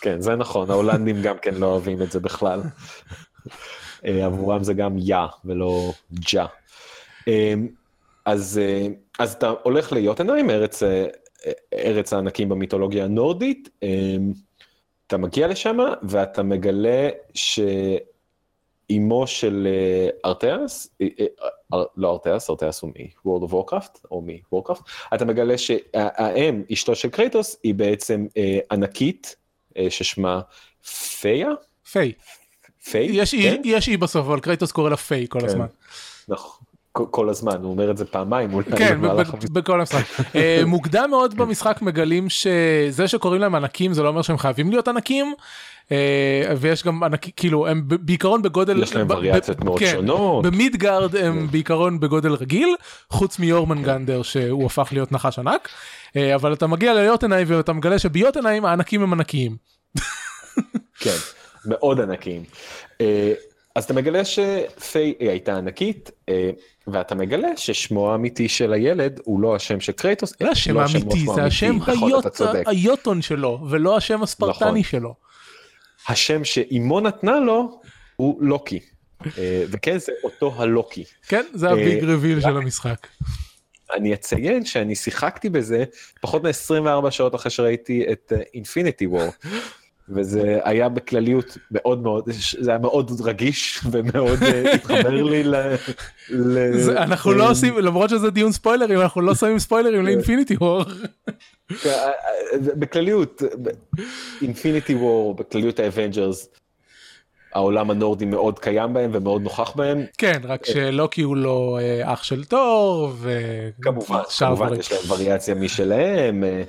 כן, זה נכון, ההולנדים גם כן לא אוהבים את זה בכלל. אה, עבורם זה גם יא ולא ג'ה. אה, אז, אה, אז אתה הולך ליוטנהיים, ארץ, אה, ארץ הענקים במיתולוגיה הנורדית, אה, אתה מגיע לשם ואתה מגלה שאימו של ארתאס, לא ארתאס, ארתאס הוא מ-World of Warcraft, או מ-Warcraft, אתה מגלה שהאם, אשתו של קרייטוס, היא בעצם ענקית, ששמה פיה? פיי. פיי? יש כן? יש אי בסוף אבל קרייטוס קורא לה פיי כל כן. הזמן. נכון. כל- הזמן, הוא אומר את זה פעמיים אולי כן, בכל המשחק. <laughs> אה, מוקדם מאוד במשחק מגלים שזה שקוראים להם ענקים זה לא אומר שהם חייבים להיות ענקים. אה, ויש גם ענקים כאילו הם בעיקרון בגודל יש להם וריאציות מאוד כן, שונות. במידגרד הם בעיקרון בגודל רגיל חוץ מיורמנגנדר שהוא הפך להיות נחש ענק אה, אבל אתה מגיע ליוטנאי ואתה מגלה שביוטנאים הענקים הם ענקיים. כן, <laughs> מאוד ענקיים. אה, אז אתה מגלה שפיי היא הייתה ענקית, אה, ואתה מגלה ששמו האמיתי של הילד הוא לא השם של קרייטוס, השם לא האמיתי שמו זה השם נכון. היוטון שלו ולא השם הספרטני נכון. שלו. השם שאימו נתנה לו הוא לוקי. אה, וכן, זה אותו הלוקי. כן זה הביג רביל של המשחק. אני אציין שאני שיחקתי בזה פחות מ-24 שעות אחרי שראיתי את אינפיניטי וור. וזה היה בכלליות מאוד מאוד, זה היה מאוד רגיש ומאוד אה, התחבר לי ל... ל- זה- אנחנו אה, לא עושים למרות שזה דיון ספוילרים אנחנו לא שמים ספוילרים לאינפיניטי וור. אה, אה, בכלליות, אינפיניטי וור, בכלליות האבנג'רס, העולם הנורדי מאוד קיים בהם ומאוד נוכח בהם. כן רק שלוקי הוא לא אה, אח של תור כמובן, ושאר כמובן דברים. יש להם וריאציה משלהם, אה,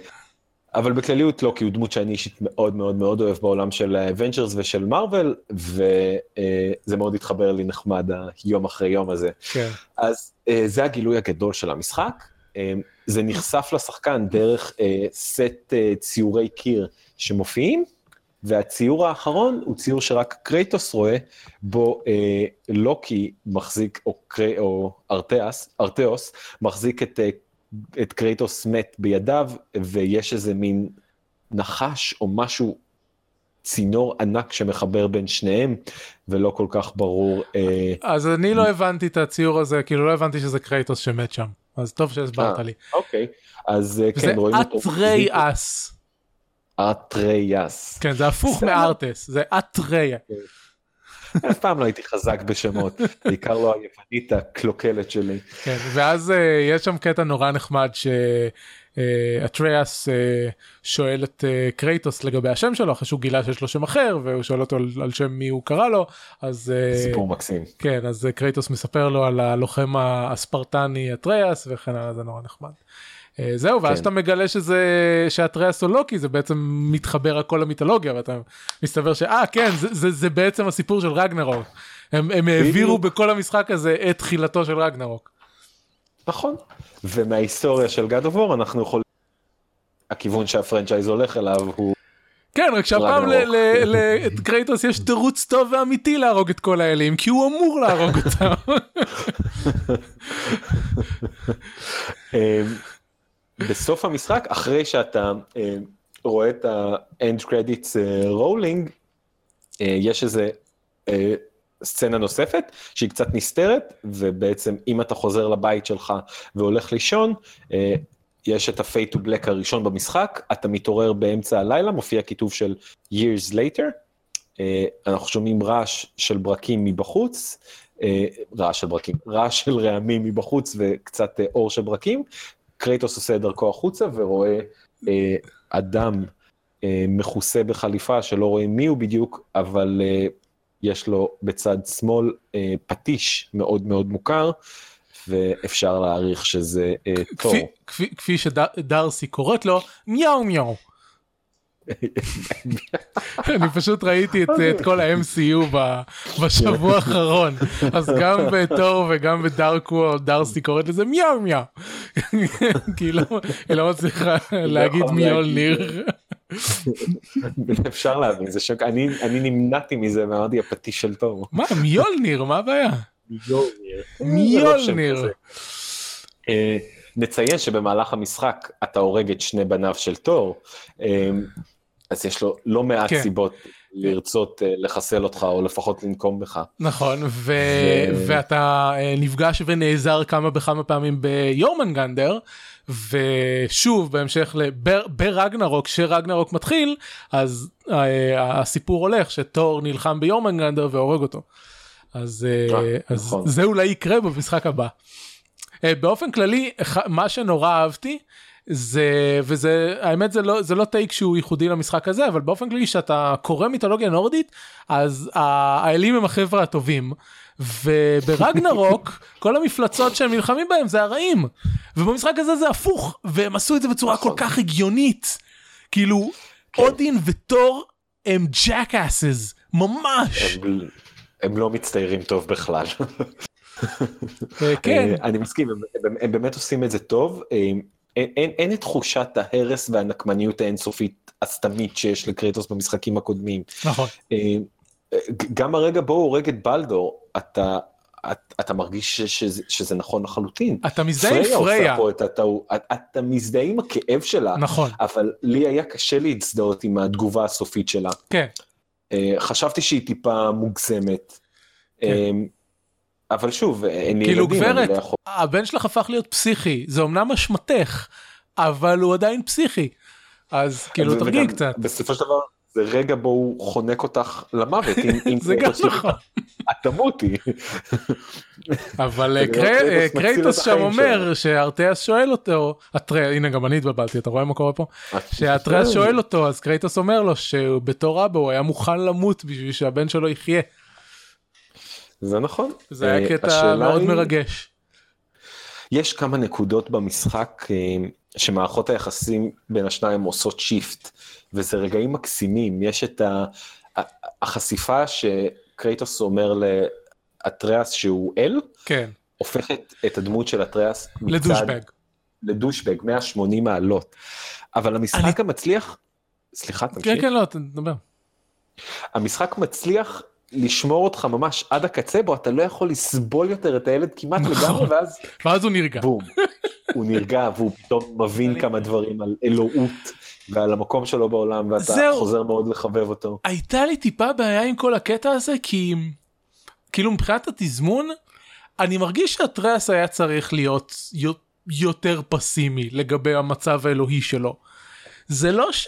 אבל בכלליות לא, כי הוא דמות שאני אישית מאוד מאוד מאוד אוהב בעולם של האבנג'רס ושל מארוול, וזה מאוד התחבר לי נחמד היום אחרי יום הזה. כן. אז אה, זה הגילוי הגדול של המשחק. אה, זה נחשף לשחקן דרך אה, סט אה, ציורי קיר שמופיעים, והציור האחרון הוא ציור שרק קרייטוס רואה, בו אה, לוקי מחזיק, או, קרי, או ארתיאס, ארתיאוס, מחזיק את, אה, את קרייטוס מת בידיו, ויש איזה מין נחש או משהו, צינור ענק שמחבר בין שניהם, ולא כל כך ברור. אה, אז אני לא הבנתי את הציור הזה כאילו לא הבנתי שזה קרייטוס שמת שם אז טוב שהסברת אה, לי. אוקיי, אז אה, זה כן, רואים אותו. אטרי אס. אטרייאס. כן זה הפוך. מארטס זה אטרי. <laughs> אף פעם לא הייתי חזק בשמות, בעיקר לא היוונית הקלוקלת שלי. כן, ואז אה, יש שם קטע נורא נחמד שאטריאס שואל את אה, קרייטוס לגבי השם שלו אחרי שהוא גילה שיש לו שם אחר והוא שואל אותו על, על שם מי הוא קרא לו אז אה, סיפור מקסים. כן אז אה, קרייטוס מספר לו על הלוחם הספרטני אטריאס וכן הלאה זה נורא נחמד. אה, זהו ואז כן. אתה מגלה שזה שאטריאס או לוקי זה בעצם מתחבר הכל למיתולוגיה ואתה מסתבר שאה כן זה, זה, זה בעצם הסיפור של רגנרוק. הם, הם העבירו בכל המשחק הזה את תחילתו של רגנרוק. נכון. ומההיסטוריה של God of War אנחנו יכולים... הכיוון שה-franchise הולך אליו הוא... כן רק שהפעם. לקרייטוס יש תירוץ טוב ואמיתי להרוג את כל האלים כי הוא אמור להרוג אותם. <laughs> בסוף המשחק, אחרי שאתה אה, רואה את אה, rolling, אה, יש איזה אה, סצנה נוספת שהיא קצת נסתרת, ובעצם אם אתה חוזר לבית שלך והולך לישון, אה, יש את ה-fade to black הראשון במשחק, אתה מתעורר באמצע הלילה, מופיע כיתוב של years later, אנחנו שומעים רעש של ברקים מבחוץ, רעש של ברקים, רעש של רעמים מבחוץ וקצת אור של ברקים, קרייטוס עושה את דרכו החוצה ורואה אה, אדם אה, מכוסה בחליפה שלא רואים מי הוא בדיוק, אבל אה, יש לו בצד שמאל אה, פטיש מאוד מאוד מוכר, ואפשר להעריך שזה אה, תור. כפי, כפי, כפי שדרסי קוראת לו, מיהו מיהו. אני פשוט ראיתי את, את כל ה-MCU בשבוע האחרון אז גם <laughs> בתור וגם בדארק וורלד דרסי קוראת לזה מיהו מיהו <laughs> כי היא לא, לא מצליחה להגיד מיול ניר. אפשר להבין זה שוק אני אני נמנעתי מזה ואמרתי הפטיש של תור. מה מיול ניר מה הבעיה? מיולניר. <laughs> מיולניר. אה, נציין שבמהלך המשחק אתה הורג את שני בניו של תור, אה, אז יש לו לא מעט כן. סיבות לרצות אה, לחסל אותך או לפחות לנקום בך. נכון ו... ואתה אה, נפגש ונעזר כמה וכמה פעמים ביורמנגנדר ושוב בהמשך. ברגנרוק שרגנרוק מתחיל אז אה, הסיפור הולך שתור נלחם ביורמנגנדר והורג אותו. אז, אז נכון. זה אולי יקרה במשחק הבא. באופן כללי מה שנורא אהבתי זה וזה האמת זה לא זה לא טייק שהוא ייחודי למשחק הזה אבל באופן כללי שאתה קורא מיתולוגיה נורדית אז האלים הם החבר'ה הטובים וברגנרוק <laughs> כל המפלצות שהם נלחמים בהם זה הרעים ובמשחק הזה זה הפוך והם עשו את זה בצורה כל. כך הגיונית כאילו אודין ותור הם jackasses ממש הם, הם לא מצטיירים טוב בכלל. אה, כן אה, אני מסכים, הם, הם, הם באמת עושים את זה טוב. אה, אין, אין, אין את תחושת ההרס והנקמניות האינסופית הסתמית שיש לקרייטוס במשחקים הקודמים. נכון אה, גם הרגע בו הוא הורג את בלדור, אתה, את- אתה מרגיש ש- שזה, שזה נכון לחלוטין. אתה מזדהה עם פריה עושה פריה פה את הטעות, אתה- אתה מזדהה עם הכאב שלה, נכון אבל לי היה קשה להזדהות עם התגובה הסופית שלה. כן אה, חשבתי שהיא טיפה מוגזמת. כן. אה, אבל שוב, אין לי כאילו ילדים, אני גברת לא יכול... הבן שלך הפך להיות פסיכי זה אמנם אשמתך אבל הוא עדיין פסיכי. אז כאילו תרגיע וגם קצת. בסופו של דבר, זה רגע בו הוא חונק אותך למוות. אם- <laughs> זה גם נכון. את תמותי. אבל אה, לראות אה, קרייטוס שם אומר שארתיאס שואל אותו הנה גם אני התבלבלתי אתה רואה מה קורה פה? שאטריאס שואל אותו אז קרייטוס אומר לו שבתור אבא הוא היה מוכן למות בשביל שהבן שלו יחיה זה נכון. זה היה אה, קטע מאוד היא- מרגש יש כמה נקודות במשחק אה, שמערכות היחסים בין השניים עושות shift, וזה רגעים מקסימים. יש את ה- החשיפה שקרייטוס אומר לאטריאס שהוא אל, כן הופכת את הדמות של אטריאס ל-douchebag לדושבג 180 מעלות. אבל המשחק המצליח, סליחה כן תמשיך, כן לא תדבר המשחק מצליח לשמור אותך ממש עד הקצה בו אתה לא יכול לסבול יותר את הילד כמעט נכון. לגמרי ואז ואז הוא נרגע בום, הוא נרגע והוא פתאום מבין כמה דברים על אלוהות ועל המקום שלו בעולם ואתה זהו. חוזר מאוד לחבב אותו. הייתה לי טיפה בעיה עם כל הקטע הזה כי כאילו מבחינת התזמון אני מרגיש שאטריאס היה צריך להיות יו- יותר פסימי לגבי המצב האלוהי שלו. זה לא ש...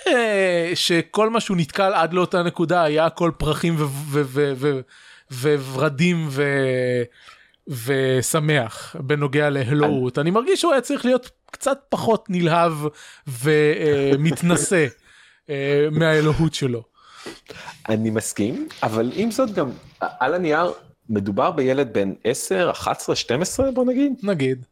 שכל מה שהוא נתקל עד לאותה נקודה היה הכל פרחים ו- ו- ו- ו- וורדים ו... ושמח בנוגע לאלוהות אני מרגיש שהוא היה צריך להיות קצת פחות נלהב ומתנשא אה, מהאלוהות שלו. אני מסכים אבל עם זאת גם על הנייר מדובר בילד בן 10, 11, 12 בוא נגיד. נגיד.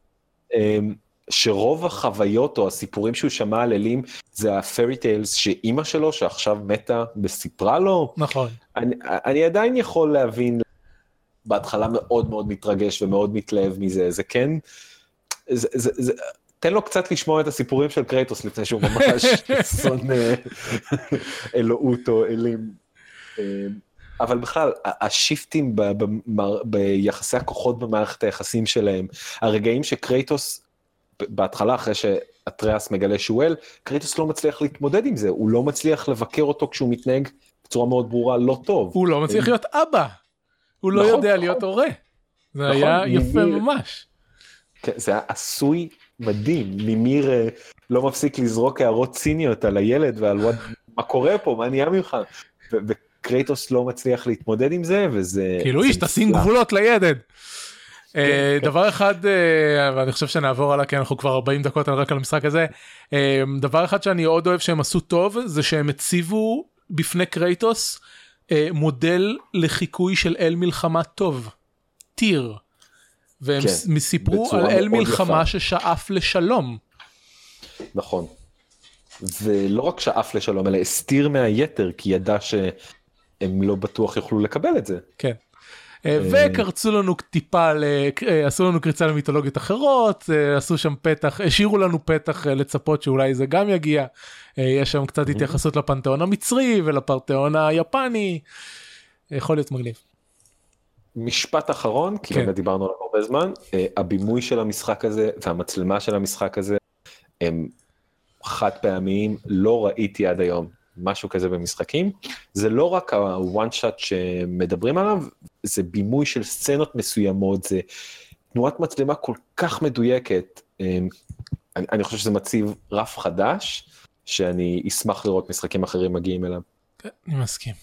שרוב החוויות או הסיפורים שהוא שמע על אלים זה הפרי טיילס שאימא שלו שעכשיו מתה וסיפרה לו. נכון. אני, אני עדיין יכול להבין, בהתחלה מאוד מאוד מתרגש ומאוד מתלהב מזה, זה כן, זה, זה, זה, תן לו קצת לשמוע את הסיפורים של קרייטוס לפני שהוא ממש <laughs> שונא אלוהות או אלים. אמ, אבל בכלל, השיפטים ב, ביחסי הכוחות במערכת היחסים שלהם, הרגעים שקרייטוס, בהתחלה אחרי שאטריאס מגלה שהוא אל, קרייטוס לא מצליח להתמודד עם זה, הוא לא מצליח לבקר אותו כשהוא מתנהג בצורה מאוד ברורה לא טוב. הוא לא מצליח להיות אבא. הוא לא נכון, יודע נכון. להיות הורה. זה נכון, היה יפה ממש. כן, זה היה עשוי מדהים, מימיר אה, לא מפסיק לזרוק הערות ציניות על הילד ועל מה קורה פה, מה נהיה ממך. קרייטוס לא מצליח להתמודד עם זה וזה כאילו איש תשים. גבולות לידד. אה, כן. דבר אחד אה, ואני חושב שנעבור הלאה כי אנחנו כבר 40 דקות רק על המשחק הזה אה, דבר אחד שאני עוד אוהב שהם עשו טוב זה שהם הציבו בפני קרייטוס מודל לחיקוי של אל מלחמה טוב. טיר. והם כן, כן, סיפרו על אל מלחמה יפה. ששאף לשלום. נכון. ולא רק שאף לשלום אלא הסתיר מהיתר כי ידע שהם לא בטוח יוכלו לקבל את זה. כן. אה, וקרצו לנו טיפה, אה, עשו לנו קריצה למיתולוגיות אחרות, אה, עשו שם פתח, השאירו לנו פתח אה, לצפות שאולי זה גם יגיע. אה, יש שם קצת התייחסות לפנתיאון המצרי ולפנתיאון היפני. יכול להיות מגניב. משפט אחרון כי כן. באמת דיברנו עליו הרבה זמן אה, הבימוי של המשחק הזה והמצלמה של המשחק הזה הם חד פעמיים לא ראיתי עד היום משהו כזה במשחקים זה לא רק הוואן שאט שמדברים עליו זה בימוי של סצנות מסוימות זה תנועת מצלמה כל כך מדויקת אה, אני, אני חושב שזה מציב רף חדש שאני אשמח לראות משחקים אחרים מגיעים אליו. כן, אני מסכים.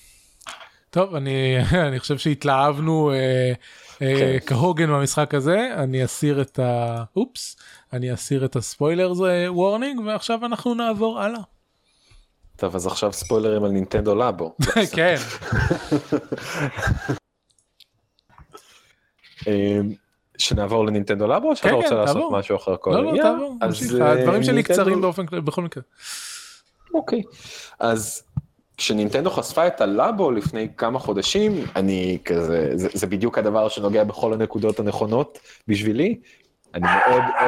טוב, אני, <laughs> אני חושב שהתלהבנו אה, אה, כן. כהוגן במשחק הזה, אני אסיר את ה... אופס, אני אסיר את ה spoilers warning ועכשיו אנחנו נעבור הלאה. טוב אז עכשיו ספוילרים על Nintendo Labo. <laughs> כן, <laughs> אמ, שנעבור ל Nintendo Labo או שאתה כן, רוצה כן, לעשות תעבור. משהו אחר? לא, לא, יאללה, תעבור, אז. אה, הדברים שלי קצרים באופן כללי, בכל מקרה. אוקיי. אז כשנינטנדו חשפה את הלאבו לפני כמה חודשים, אני כזה, זה, זה בדיוק הדבר שנוגע בכל הנקודות הנכונות בשבילי. אני מאוד, או,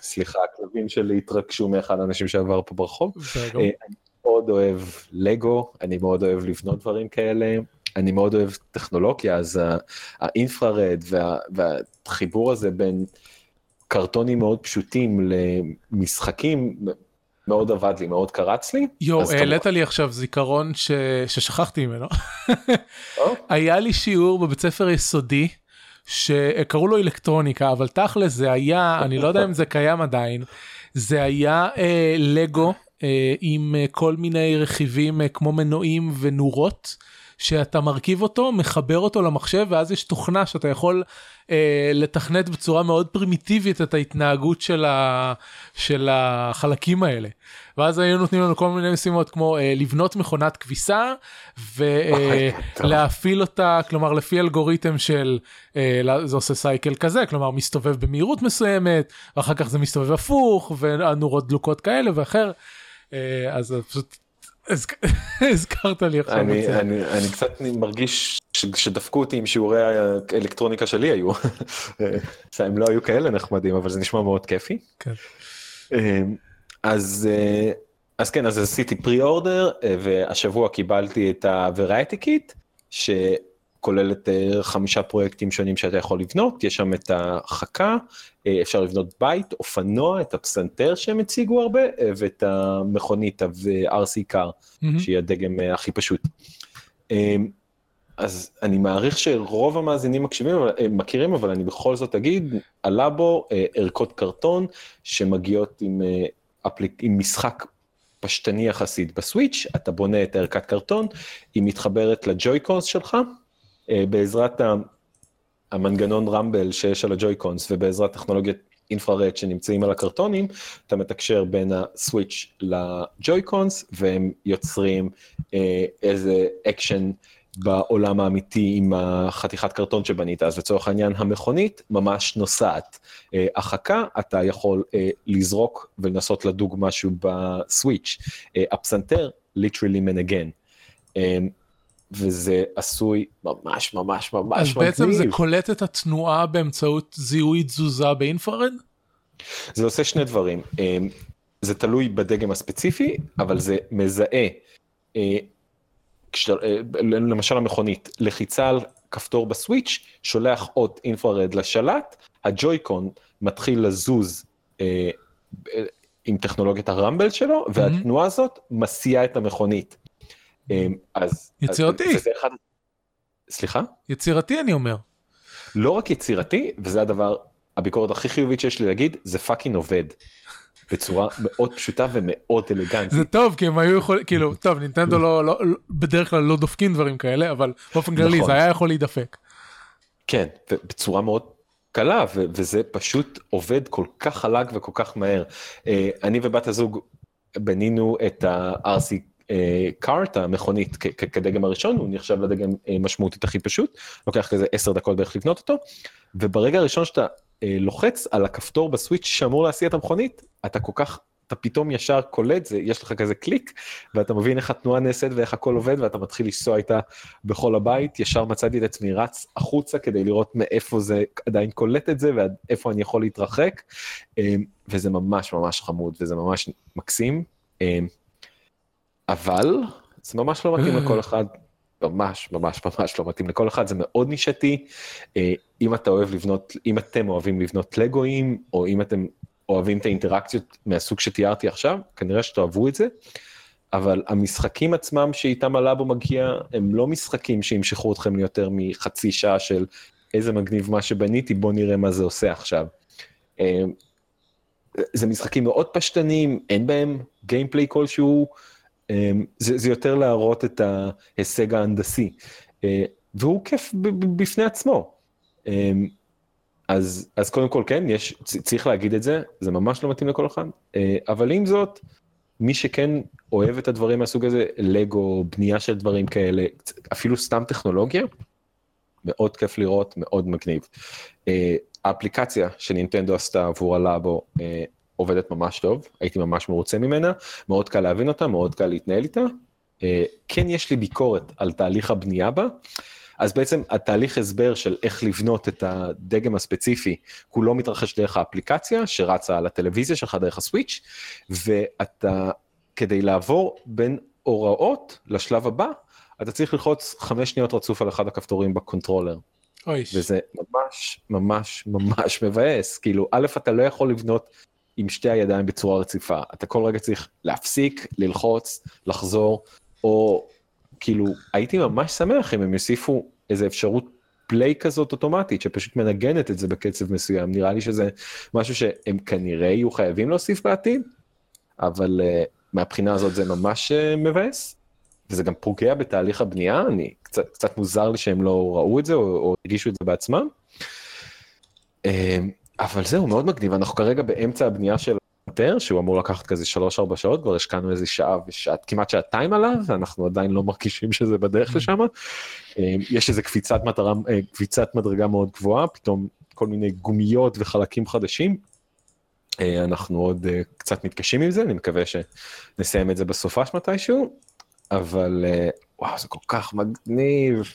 סליחה, הכלבים שלי התרגשו מאחד האנשים שעבר פה ברחוב. אה, אני מאוד אוהב לגו, אני מאוד אוהב לבנות דברים כאלה, אני מאוד אוהב טכנולוגיה, אז האינפרארד וה, והחיבור הזה בין קרטונים מאוד פשוטים למשחקים, מאוד עבד לי, מאוד קרץ לי. יואו, העלית לי עכשיו זיכרון ש... ששכחתי ממנו. <laughs> היה לי שיעור בבית ספר יסודי שקראו לו אלקטרוניקה אבל תכל'ס זה היה אני לא יודע אם זה קיים עדיין זה היה אה, לגו אה, עם אה, כל מיני רכיבים אה, כמו מנועים ונורות שאתה מרכיב אותו מחבר אותו למחשב ואז יש תוכנה שאתה יכול אה, לתכנת בצורה מאוד פרימיטיבית את ההתנהגות של, ה, של החלקים האלה. ואז היו נותנים לנו כל מיני משימות כמו אה, לבנות מכונת כביסה. ולהפעיל אותה כלומר לפי אלגוריתם של אה, זה עושה סייקל כזה כלומר מסתובב במהירות מסוימת ואחר כך זה מסתובב הפוך והנורות דלוקות כאלה ואחר. אה, אז פשוט הזכ- <laughs> הזכרת לי עכשיו. אני. אני, אני קצת מרגיש ש- שדפקו אותי עם שיעורי האלקטרוניקה שלי היו. <laughs> הם לא היו כאלה נחמדים, אבל זה נשמע מאוד כיפי. כן. אז, אה, אז כן, אז עשיתי פרי אורדר, והשבוע קיבלתי את ה-Variety Kit, שכוללת אה, חמישה פרויקטים שונים שאתה יכול לבנות, יש שם את החכה, אה, אפשר לבנות בית, אופנוע, את הפסנתר שהם הציגו הרבה, אה, ואת המכונית ה-RC קאר. מהמם. שהיא הדגם אה, הכי פשוט. אז אני מעריך שרוב המאזינים מקשיבים, אה, מכירים, אבל אני בכל זאת אגיד, עלה בו אה, ערכות קרטון שמגיעות עם, אה, אפליק, עם משחק פשטני יחסית בסוויץ', אתה בונה את הערכת קרטון, היא מתחברת לג'וי-קונס שלך, אה, בעזרת המנגנון rumble שיש על ה Joy-Cons ובעזרת טכנולוגיית infrared שנמצאים על הקרטונים, אתה מתקשר בין ה Switch ל Joy-Cons והם יוצרים אה, איזה אקשן בעולם האמיתי עם החתיכת קרטון שבנית, אז לצורך העניין המכונית ממש נוסעת. אה, החכה אתה יכול אה, לזרוק ולנסות לדוג משהו ב Switch. אה, הפסנתר literally מנגן. וזה עשוי ממש ממש ממש אז מגניב. בעצם זה קולט את התנועה באמצעות זיהוי תזוזה באינפרארד? זה עושה שני דברים, זה תלוי בדגם הספציפי, אבל זה מזהה, אה, כש- אה, למשל המכונית, לחיצה על כפתור בסוויץ', שולח אות אינפרארד לשלט, הג'ויקון מתחיל לזוז אה, אה, עם טכנולוגיית ה rumble שלו, והתנועה הזאת מסיעה את המכונית. אה, אז... יצירתי. אז- אחד... סליחה? יצירתי אני אומר. לא רק יצירתי, וזה הדבר, הביקורת הכי חיובית שיש לי להגיד, זה fucking עובד. בצורה מאוד פשוטה ומאוד אלגנטית. זה טוב כי הם היו יכולים כאילו טוב נינטנדו לא, לא בדרך כלל לא דופקים דברים כאלה אבל באופן כללי נכון. זה היה יכול להידפק. כן, בצורה מאוד קלה ו- וזה פשוט עובד כל כך חלק וכל כך מהר. אה, אני ובת הזוג בנינו את ה-RC אה, קארט המכונית כ- כדגם הראשון הוא נחשב לדגם אה, משמעותית הכי פשוט לוקח כזה 10 דקות בערך לקנות אותו וברגע הראשון שאתה אה, לוחץ על הכפתור בסוויץ' שאמור להסיע את המכונית אתה כל כך אתה פתאום ישר קולט זה יש לך כזה קליק ואתה מבין איך התנועה נעשית ואיך הכל עובד ואתה מתחיל לנסוע איתה בכל הבית. ישר מצאתי את עצמי רץ החוצה כדי לראות מאיפה זה עדיין קולט את זה ועד איפה אני יכול להתרחק. אה, וזה ממש ממש חמוד וזה ממש מקסים. אה, אבל זה ממש לא מתאים לכל <clears throat> אחד ממש ממש ממש לא מתאים לכל אחד זה מאוד נישתי אה, אם אתה אוהב לבנות אם אתם אוהבים לבנות לגואים או אם אתם אוהבים את האינטראקציות מהסוג שתיארתי עכשיו כנראה שתאהבו את זה. אבל המשחקים עצמם שאיתם הלאבו מגיע הם לא משחקים שימשכו אתכם ליותר מחצי שעה של איזה מגניב מה שבניתי בוא נראה מה זה עושה עכשיו. אה, זה משחקים מאוד פשטניים אין בהם גיימפליי כלשהו זה, זה יותר להראות את ההישג ההנדסי אה, והוא כיף בפני עצמו. אז אז קודם כל כן יש צריך להגיד את זה זה ממש לא מתאים לכל אחד אבל עם זאת מי שכן אוהב את הדברים מהסוג הזה לגו בנייה של דברים כאלה אפילו סתם טכנולוגיה. מאוד כיף לראות מאוד מגניב. האפליקציה שנינטנדו עשתה עבור הלאבו עובדת ממש טוב הייתי ממש מרוצה ממנה מאוד קל להבין אותה מאוד קל להתנהל איתה. כן יש לי ביקורת על תהליך הבנייה בה. אז בעצם התהליך הסבר של איך לבנות את הדגם הספציפי הוא לא מתרחש דרך האפליקציה שרצה על הטלוויזיה שלך דרך הסוויץ' ואתה כדי לעבור בין הוראות לשלב הבא אתה צריך ללחוץ חמש שניות רצוף על אחד הכפתורים בקונטרולר. אוי. וזה ממש ממש ממש מבאס כאילו א' אתה לא יכול לבנות עם שתי הידיים בצורה רציפה. אתה כל רגע צריך להפסיק ללחוץ לחזור או כאילו הייתי ממש שמח אם הם יוסיפו איזה אפשרות פליי כזאת אוטומטית שפשוט מנגנת את זה בקצב מסוים. נראה לי שזה משהו שהם כנראה יהיו חייבים להוסיף בעתיד אבל uh, מהבחינה הזאת זה ממש uh, מבאס. וזה גם פוגע בתהליך הבנייה. אני קצת, קצת מוזר לי שהם לא ראו את זה או, או הרגישו את זה בעצמם. Uh, אבל זהו מאוד מגניב אנחנו כרגע באמצע הבנייה של יותר שהוא אמור לקחת כזה 3-4 שעות כבר השקענו איזה שעה ושעת כמעט שעתיים עליו ואנחנו עדיין לא מרגישים שזה בדרך לשם. יש איזה קפיצת מטרה קפיצת מדרגה מאוד גבוהה פתאום כל מיני גומיות וחלקים חדשים. אנחנו עוד קצת מתקשים עם זה אני מקווה שנסיים את זה בסופש מתישהו אבל וואו זה כל כך מגניב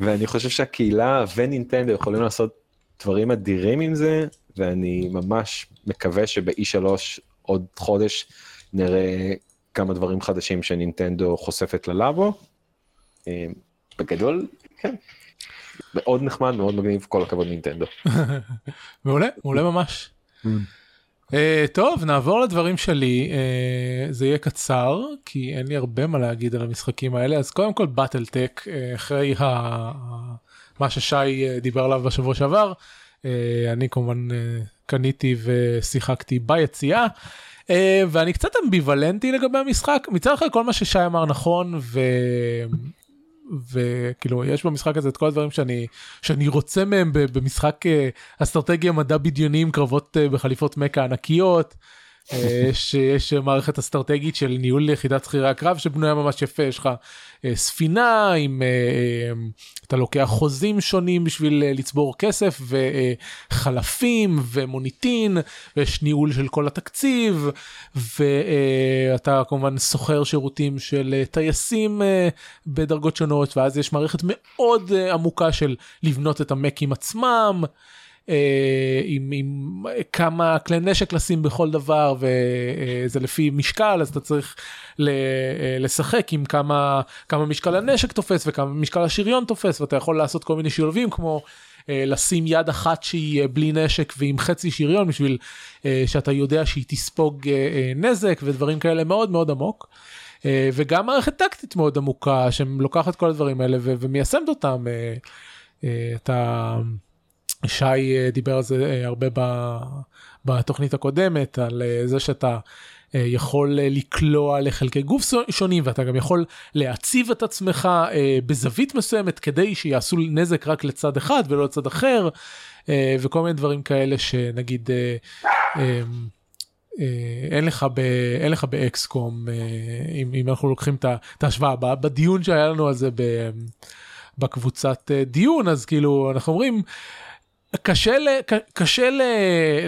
ואני חושב שהקהילה ונינטנדו יכולים לעשות דברים אדירים עם זה ואני ממש מקווה שב-E3 עוד חודש נראה כמה דברים חדשים שנינטנדו חושפת ללאבו. בגדול, כן. מאוד נחמד, מאוד מגניב, כל הכבוד נינטנדו. <laughs> מעולה, מעולה ממש. Uh, טוב נעבור לדברים שלי uh, זה יהיה קצר כי אין לי הרבה מה להגיד על המשחקים האלה אז קודם כל באטל טק uh, אחרי ה... מה ששי uh, דיבר עליו בשבוע שעבר uh, אני כמובן uh, קניתי ושיחקתי ביציאה ואני קצת אמביוולנטי לגבי המשחק מצד אחד כל מה ששי אמר נכון ו... וכאילו יש במשחק הזה את כל הדברים שאני שאני רוצה מהם במשחק אסטרטגיה מדע בדיוני עם קרבות בחליפות מכה ענקיות. שיש מערכת אסטרטגית של ניהול יחידת שכירי הקרב שבנויה ממש יפה יש לך ספינה עם אתה לוקח חוזים שונים בשביל לצבור כסף וחלפים ומוניטין ויש ניהול של כל התקציב ואתה כמובן סוחר שירותים של טייסים בדרגות שונות ואז יש מערכת מאוד עמוקה של לבנות את המקים עצמם. עם, עם כמה כלי נשק לשים בכל דבר וזה לפי משקל אז אתה צריך לשחק עם כמה כמה משקל הנשק תופס וכמה משקל השריון תופס ואתה יכול לעשות כל מיני שילובים כמו לשים יד אחת שהיא בלי נשק ועם חצי שריון בשביל שאתה יודע שהיא תספוג נזק ודברים כאלה מאוד מאוד עמוק. וגם מערכת טקטית מאוד עמוקה שלוקחת כל הדברים האלה ומיישמת אותם. אתה שי אה, דיבר על זה אה, הרבה בתוכנית הקודמת, על זה שאתה יכול לקלוע לחלקי גוף שונים ואתה גם יכול להציב את עצמך בזווית מסוימת כדי שיעשו נזק רק לצד אחד ולא לצד אחר וכל מיני דברים כאלה שנגיד אין לך ב, אין לך ב XCOM אם, אם אנחנו לוקחים את ההשוואה. בדיון שהיה לנו על זה ב, בקבוצת דיון אז כאילו אנחנו אומרים קשה, ל, קשה ל,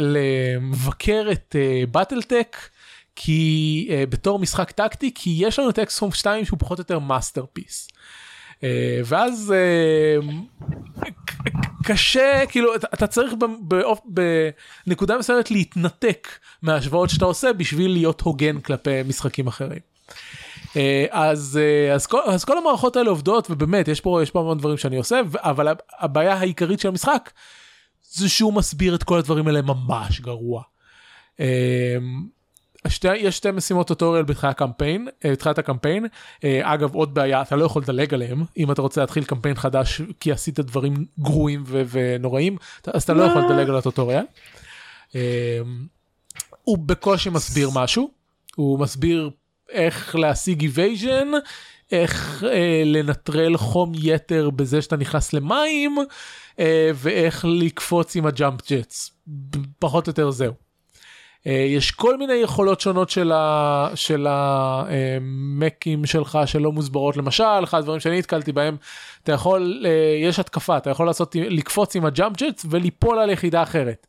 לבקר את BattleTech uh, כי uh, בתור משחק טקטי כי יש לנו את XCOM 2 שהוא פחות או יותר masterpiece. Uh, ואז uh, קשה כאילו אתה, אתה צריך בנקודה מסוימת להתנתק מההשוואות שאתה עושה בשביל להיות הוגן כלפי משחקים אחרים. Uh, אז, uh, אז, כל, אז כל המערכות האלה עובדות ובאמת יש פה יש פה המון דברים שאני עושה אבל הבעיה העיקרית של המשחק זה שהוא מסביר את כל הדברים האלה ממש גרוע. אמ, שתי, יש שתי משימות טוטוריאל בתחילת הקמפיין, אה, בתחילת הקמפיין, אה, אגב עוד בעיה אתה לא יכול לדלג עליהם אם אתה רוצה להתחיל קמפיין חדש כי עשית דברים גרועים ו- ונוראים אז אתה לא יכול לדלג על ה tutorial. אמ, הוא בקושי מסביר משהו, הוא מסביר איך להשיג evasion, איך אה, לנטרל חום יתר בזה שאתה נכנס למים, אה, ואיך לקפוץ עם ה jump jets. פחות או יותר זהו. אה, יש כל מיני יכולות שונות של, ה, של המקים שלך שלא מוסברות למשל אחד הדברים שאני נתקלתי בהם אתה יכול אה, יש התקפה אתה יכול לעשות לקפוץ עם הג'אמפ ג'טס וליפול על יחידה אחרת.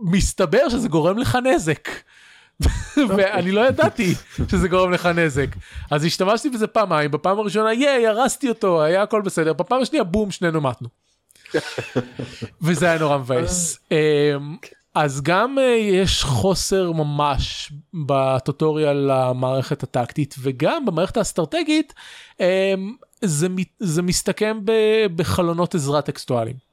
מסתבר שזה גורם לך נזק. <laughs> ואני לא ידעתי שזה גורם לך נזק. אז השתמשתי בזה פעמיים, בפעם הראשונה ייי, הרסתי אותו, היה הכל בסדר, בפעם השנייה בום, שנינו מתנו. <laughs> וזה היה נורא מבאס. <laughs> אמ, אז גם אה, יש חוסר ממש בטוטוריאל למערכת הטקטית וגם במערכת האסטרטגית אמ, זה, זה מסתכם בחלונות עזרה טקסטואליים.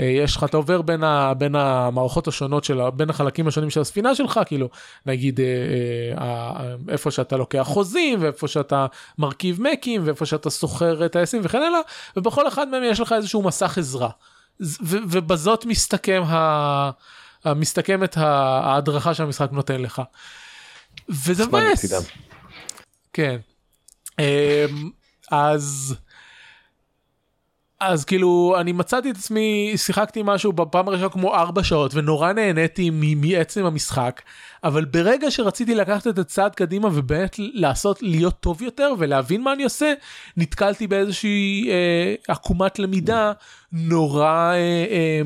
אה, יש לך אתה עובר בין, ה, בין המערכות השונות של בין החלקים השונים של הספינה שלך כאילו נגיד אה, אה, איפה שאתה לוקח חוזים ואיפה שאתה מרכיב מקים ואיפה שאתה סוחר טייסים וכן הלאה ובכל אחד מהם יש לך איזשהו מסך עזרה ו, ובזאת מסתכם ה, מסתכמת ההדרכה שהמשחק נותן לך. וזה מבאס. כן. אז. אז כאילו אני מצאתי את עצמי שיחקתי משהו בפעם הראשונה כמו ארבע שעות ונורא נהניתי מעצם המשחק אבל ברגע שרציתי לקחת את הצעד קדימה ובאמת לעשות להיות טוב יותר ולהבין מה אני עושה נתקלתי באיזושהי אה, עקומת למידה נורא אה, אה,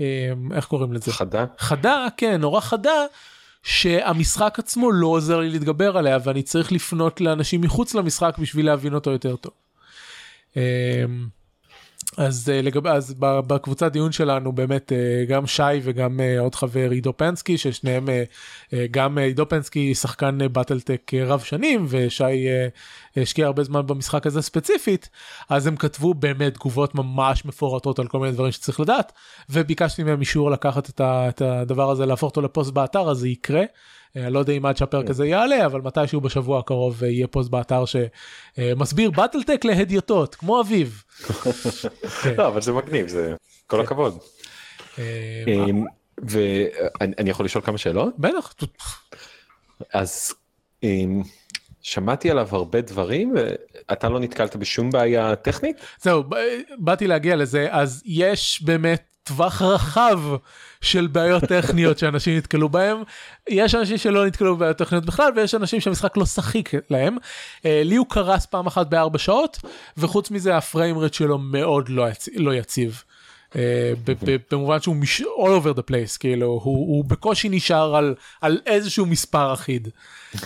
אה, איך קוראים לזה חדה חדה כן נורא חדה. שהמשחק עצמו לא עוזר לי להתגבר עליה ואני צריך לפנות לאנשים מחוץ למשחק בשביל להבין אותו יותר טוב. אה, אז uh, לגבי אז בקבוצת דיון שלנו באמת uh, גם שי וגם uh, עוד חבר עידו פנסקי ששניהם גם עידו פנסקי שחקן באטלטק רב שנים ושי השקיע הרבה זמן במשחק הזה ספציפית אז הם כתבו באמת תגובות ממש מפורטות על כל מיני דברים שצריך לדעת וביקשתי מהם אישור לקחת את הדבר הזה להפוך אותו לפוסט באתר אז זה יקרה. אני לא יודע אם עד שהפרק כן. הזה יעלה אבל מתישהו בשבוע הקרוב יהיה פוסט באתר שמסביר באטלטק להדיוטות כמו אביב. <laughs> כן. לא אבל זה מגניב זה כל כן. הכבוד. אה, ואני יכול לשאול כמה שאלות? בטח. אז שמעתי עליו הרבה דברים ואתה לא נתקלת בשום בעיה טכנית? זהו באתי להגיע לזה אז יש באמת טווח רחב של בעיות טכניות שאנשים נתקלו בהם. יש אנשים שלא נתקלו בבעיות טכניות בכלל ויש אנשים שהמשחק לא שחיק להם. Uh, לי הוא קרס פעם אחת בארבע שעות וחוץ מזה הפריים רט שלו מאוד לא, יצ... לא יציב. Uh, במובן שהוא מש... all over the place כאילו הוא, הוא בקושי נשאר על, על איזשהו מספר אחיד. <laughs>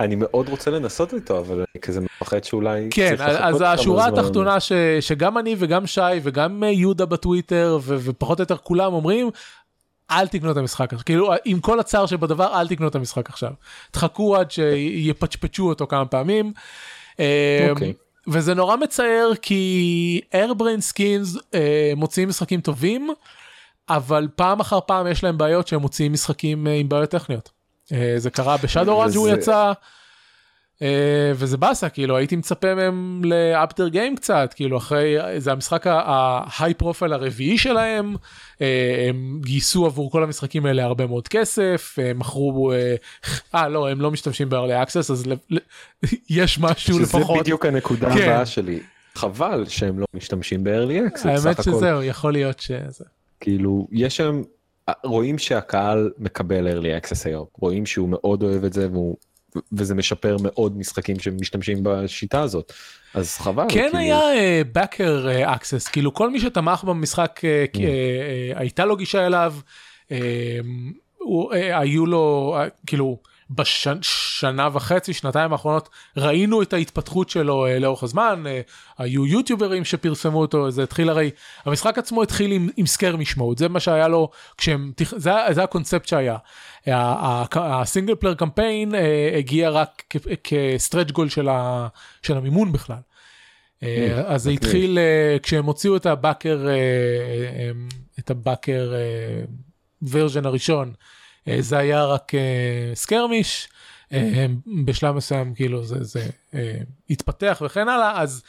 אני מאוד רוצה לנסות איתו אבל אני כזה מפחד שאולי כן אז השורה התחתונה ש, שגם אני וגם שי וגם יהודה בטוויטר ו, ופחות או יותר כולם אומרים אל תקנו את המשחק עכשיו כאילו עם כל הצער שבדבר אל תקנו את המשחק עכשיו תחכו עד שיפצ'פצ'ו אותו כמה פעמים. Okay. וזה נורא מצער כי airbrain skins אה, מוציאים משחקים טובים אבל פעם אחר פעם יש להם בעיות שהם מוציאים משחקים אה, עם בעיות טכניות. אה, זה קרה בשאדו רן שהוא יצא. אה, וזה באסה כאילו הייתי מצפה מהם לאפטר גיים קצת כאילו אחרי זה המשחק ההיי פרופיל הרביעי שלהם אה, הם גייסו עבור כל המשחקים האלה הרבה מאוד כסף הם מכרו אה לא הם לא משתמשים ב-early access אז יש משהו לפחות. זה בדיוק הנקודה כן. הבאה שלי חבל שהם לא משתמשים ב-early access. האמת שזהו יכול להיות שזה. כאילו יש שם רואים שהקהל מקבל early access היום רואים שהוא מאוד אוהב את זה והוא וזה משפר מאוד משחקים שמשתמשים בשיטה הזאת אז חבל כן כאילו... היה uh, backer uh, access כאילו כל מי שתמך במשחק uh, mm. uh, הייתה לו גישה אליו uh, הוא, היו לו כאילו. בשנה וחצי שנתיים האחרונות ראינו את ההתפתחות שלו uh, לאורך הזמן uh, היו יוטיוברים שפרסמו אותו זה התחיל הרי המשחק עצמו התחיל עם, עם סקר משמעות זה מה שהיה לו כשהם זה, זה הקונספט שהיה הסינגל פלר קמפיין הגיע רק כסטרץ' גול של, ה, של המימון בכלל. Uh, אז זה התחיל uh, כשהם הוציאו את הבאקר uh, את הבאקר version הראשון. אה, זה היה רק אה, skirmish, אה, בשלב מסוים כאילו זה, זה התפתח וכן הלאה, אז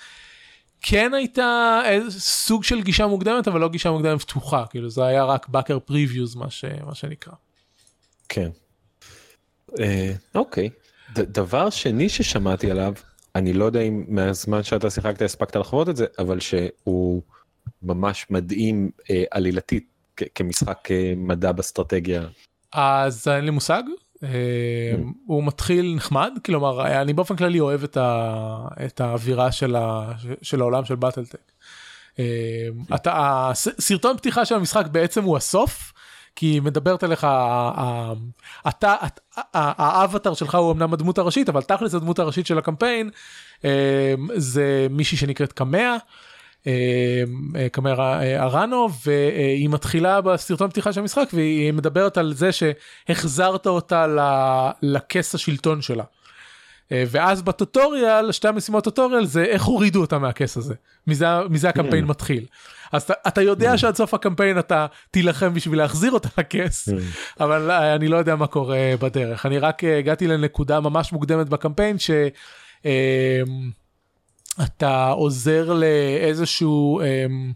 כן הייתה איזה סוג של גישה מוקדמת, אבל לא גישה מוקדמת פתוחה, כאילו זה היה רק backer previews מה, ש, מה שנקרא. כן. אוקיי. דבר שני ששמעתי עליו, אני לא יודע אם מהזמן שאתה שיחקת הספקת לחוות את זה, אבל שהוא ממש מדהים אה, עלילתית כמשחק אה, מדע באסטרטגיה אז אין לי מושג. אה, הוא מתחיל נחמד כלומר אני באופן כללי אוהב את, ה, את האווירה של, ה, של העולם של באטלטק. אה, אתה הסרטון פתיחה של המשחק בעצם הוא הסוף כי היא מדברת עליך אתה האבטר שלך הוא אמנם הדמות הראשית אבל תכלס הדמות הראשית של הקמפיין אה, זה מישהי שנקראת קמע. אה, אה, קמרה אה, ארנו והיא מתחילה בסרטון פתיחה של המשחק והיא מדברת על זה שהחזרת אותה לכס השלטון שלה. ואז בטוטוריאל שתי המשימות טוטוריאל זה איך הורידו אותה מהכס הזה מזה, מזה הקמפיין mm. מתחיל. אז אתה, אתה יודע mm. שעד סוף הקמפיין אתה תילחם בשביל להחזיר אותה לכס mm. אבל אני לא יודע מה קורה בדרך אני רק הגעתי לנקודה ממש מוקדמת בקמפיין ש... אתה עוזר לאיזשהו אמ,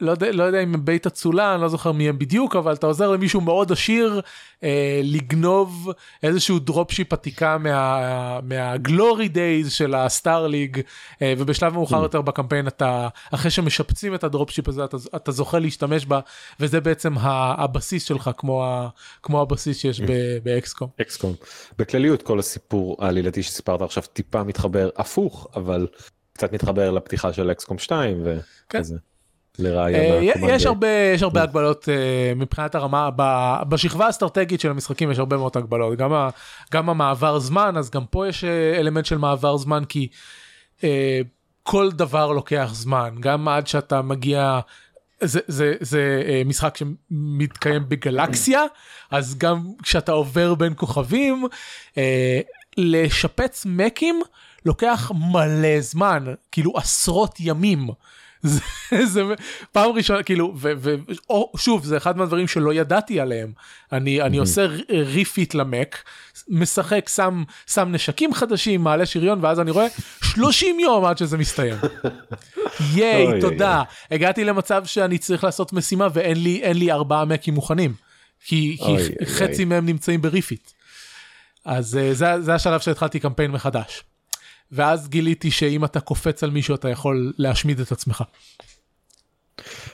לא יודע, לא יודע אם בית אצולה, אני לא זוכר מי הם בדיוק, אבל אתה עוזר למישהו מאוד עשיר אה, לגנוב איזשהו dropship עתיקה מה, מה glory days של ה Star League, אה, ובשלב מאוחר mm. יותר בקמפיין אתה, אחרי שמשפצים את ה dropship הזה, אתה, אתה זוכה להשתמש בה, וזה בעצם הבסיס שלך, כמו, ה, כמו הבסיס שיש ב XCOM. XCOM. בכלליות כל הסיפור העלילתי שסיפרת עכשיו טיפה מתחבר הפוך, אבל קצת מתחבר לפתיחה של אקסקום 2 וכזה. כן. לרעיון. אה, יש הרבה הגבלות אה, מבחינת הרמה בשכבה האסטרטגית של המשחקים יש הרבה מאוד הגבלות גם גם המעבר זמן אז גם פה יש אה, אלמנט של מעבר זמן כי כל דבר לוקח זמן גם עד שאתה מגיע. זה, זה, זה משחק שמתקיים בגלקסיה אז גם כשאתה עובר בין כוכבים לשפץ מקים לוקח מלא זמן כאילו עשרות ימים. זה, זה פעם ראשונה כאילו ושוב זה אחד מהדברים שלא ידעתי עליהם אני אני עושה ריפיט למק משחק שם שם נשקים חדשים מעלה שריון ואז אני רואה 30 יום עד שזה מסתיים. ייי תודה הגעתי למצב שאני צריך לעשות משימה ואין לי לי ארבעה מקים מוכנים כי, כי חצי מהם נמצאים ב refit. אז אה, זה, זה השלב שהתחלתי קמפיין מחדש. ואז גיליתי שאם אתה קופץ על מישהו אתה יכול להשמיד את עצמך.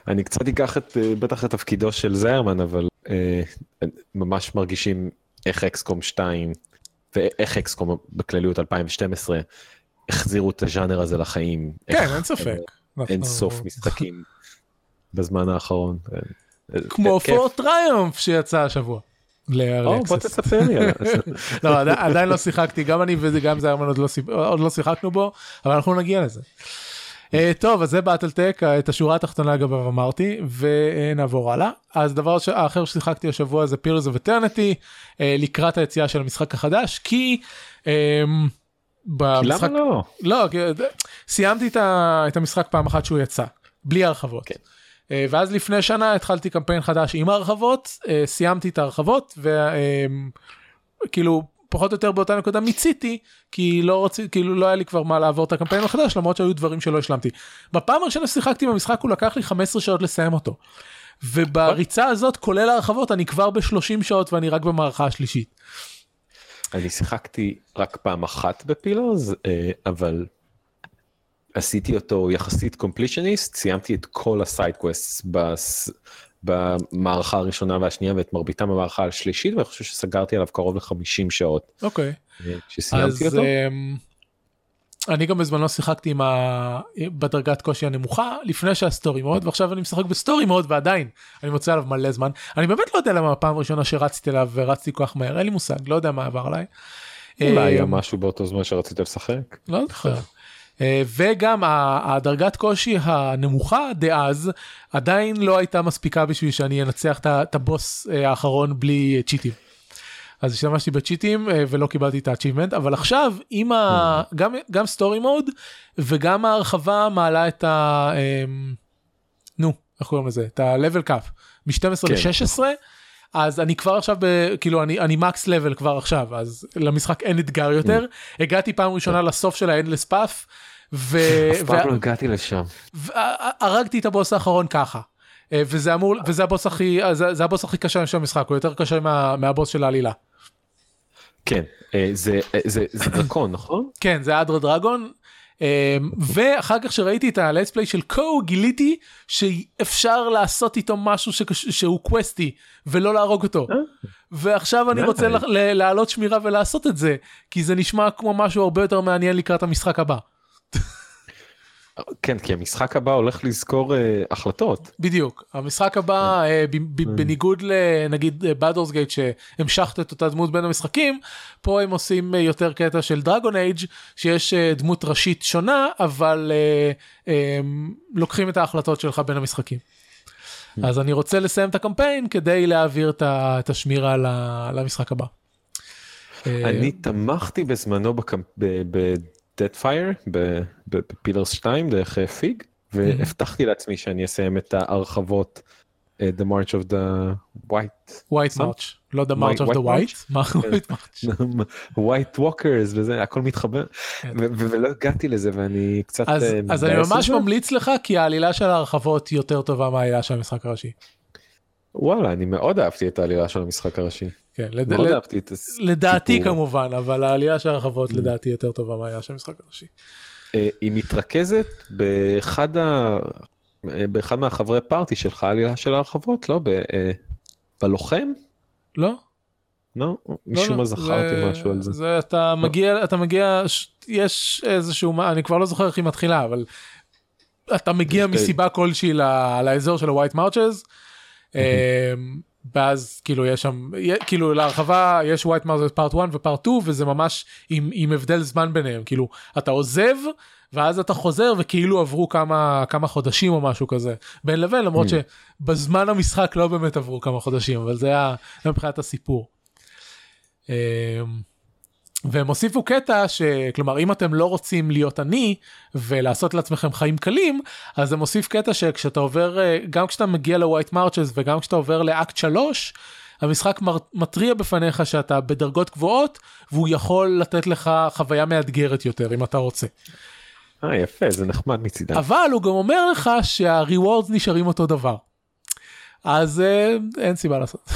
אני קצת אקח את אה, בטח את תפקידו של זיירמן אבל אה, ממש מרגישים איך XCOM 2 ואיך XCOM בכלליות 2012 החזירו את הז'אנר הזה לחיים. כן איך, אין ספק. אין סוף משחקים בזמן האחרון. כמו פורט טריומף שיצא השבוע. לארקסס. בוא תספר לי. <laughs> לא, עדיין לא שיחקתי, גם אני וגם זיירמן עוד לא, עוד לא שיחקנו בו, אבל אנחנו נגיע לזה. Uh, טוב אז זה באטלטק את השורה התחתונה אגב אמרתי ונעבור הלאה אז דבר האחר ששיחקתי השבוע זה פירס eternity uh, לקראת היציאה של המשחק החדש כי. Um, במשחק... למה לא? לא, סיימתי את המשחק פעם אחת שהוא יצא, בלי הרחבות. כן. אה, ואז לפני שנה התחלתי קמפיין חדש עם הרחבות, אה, סיימתי את ההרחבות וכאילו אה, פחות או יותר באותה נקודה מיציתי כי לא רציתי כאילו לא היה לי כבר מה לעבור את הקמפיין מחדש למרות שהיו דברים שלא השלמתי. בפעם הראשונה ששיחקתי במשחק הוא לקח לי 15 שעות לסיים אותו. ובריצה הזאת כולל הרחבות אני כבר ב-30 שעות ואני רק במערכה השלישית. אני שיחקתי רק פעם אחת ב Pillars אה, אבל עשיתי אותו יחסית completionist סיימתי את כל ה side quest במערכה הראשונה והשנייה ואת מרביתם במערכה השלישית ואני חושב שסגרתי עליו קרוב ל-50 שעות. אוקיי. אה, כשסיימתי אותו. אמ, אני גם בזמנו שיחקתי עם ה... בדרגת קושי הנמוכה לפני שה story mode ועכשיו אני משחק ב story mode ועדיין אני מוצא עליו מלא זמן אני באמת לא יודע למה הפעם הראשונה שרצתי אליו ורצתי כל כך מהר אין לי מושג לא יודע מה עבר עליי. אולי היה אמ, משהו באותו זמן שרצית לשחק. לא זוכר. אה, וגם הדרגת קושי הנמוכה דאז עדיין לא הייתה מספיקה בשביל שאני אנצח את הבוס אה, האחרון בלי צ'יטים. אז השתמשתי בצ'יטים אה, ולא קיבלתי את ה-achievement אבל עכשיו עם ה... גם גם סטורי מוד וגם ההרחבה מעלה את ה... אמ, נו איך קוראים לזה את ה-level cap מ-12 כן. ל-16 אז אני כבר עכשיו ב... כאילו אני אני מקס לבל כבר עכשיו אז למשחק אין אתגר יותר הגעתי פעם ראשונה לסוף של האנדלס פאף. ו... <laughs> אף פעם לא הגעתי לשם. והרגתי את הבוס האחרון ככה. אה, וזה אמור וזה הבוס הכי זה, זה הבוס הכי קשה של המשחק הוא יותר קשה מה, מהבוס של העלילה. כן אה, זה אה, זה זה דרקון נכון? כן זה אדרה דרגון. אה, ואחר כך שראיתי את פליי של קו גיליתי שאפשר לעשות איתו משהו שקש... שהוא קווסטי ולא להרוג אותו. ועכשיו אני רוצה להעלות שמירה ולעשות את זה כי זה נשמע כמו משהו הרבה יותר מעניין לקראת המשחק הבא. כן כי המשחק הבא הולך לזכור אה, החלטות. בדיוק המשחק הבא אה, ב- בניגוד לנגיד בדורס גייט שהמשכת את אותה דמות בין המשחקים פה הם עושים אה, יותר קטע של דרגון אייג' שיש אה, דמות ראשית שונה אבל אה, אה, לוקחים את ההחלטות שלך בין המשחקים. אז אני רוצה לסיים את הקמפיין כדי להעביר את את השמירה למשחק הבא. אה, אני תמכתי בזמנו פייר בפילרס 2 דרך אה, פיג והבטחתי לעצמי שאני אסיים את ההרחבות אה, The March of the White ווייט מרץ' לא the march of the White white. מה ווייט מרץ'? <laughs> White Walkers וזה הכל מתחבר כן. ולא הגעתי לזה ואני קצת אז, אה, אני ממש. ממליץ לך כי העלילה של ההרחבות יותר טובה מהעלילה של המשחק הראשי. וואלה אני מאוד אהבתי את העלילה של המשחק הראשי. כן, לד... מאוד לד... אהבתי את הס- לדעתי. כמובן אבל העלייה של ההרחבות לדעתי יותר טובה מהעלייה של המשחק הראשי. אה, היא מתרכזת באחד ה... אה, באחד מהחברי פארטי שלך העלילה של ההרחבות לא ב... אה, בלוחם לא? לא לא, משום לא, מה זכרתי זה- משהו על זה. זה אתה מגיע אתה מגיע יש איזשהו אני כבר לא זוכר איך היא מתחילה אבל אתה מגיע מסיבה כלשהי לאזור של ה-white marches. אמ, ואז כאילו יש שם כאילו להרחבה יש white marches פארט 1 ופארט 2 וזה ממש עם, עם הבדל זמן ביניהם כאילו אתה עוזב ואז אתה חוזר וכאילו עברו כמה כמה חודשים או משהו כזה בין לבין למרות Mm. שבזמן המשחק לא באמת עברו כמה חודשים אבל זה היה מבחינת הסיפור. והם הוסיפו קטע שכלומר אם אתם לא רוצים להיות עני ולעשות לעצמכם חיים קלים אז זה מוסיף קטע שכשאתה עובר אה, גם כשאתה מגיע לווייט מרצ'ס וגם כשאתה עובר לאקט 3 המשחק מתריע בפניך שאתה בדרגות גבוהות והוא יכול לתת לך חוויה מאתגרת יותר אם אתה רוצה אה יפה זה נחמד מצידם. אבל הוא גם אומר לך שה rewards נשארים אותו דבר. אז אה, אין סיבה לעשות.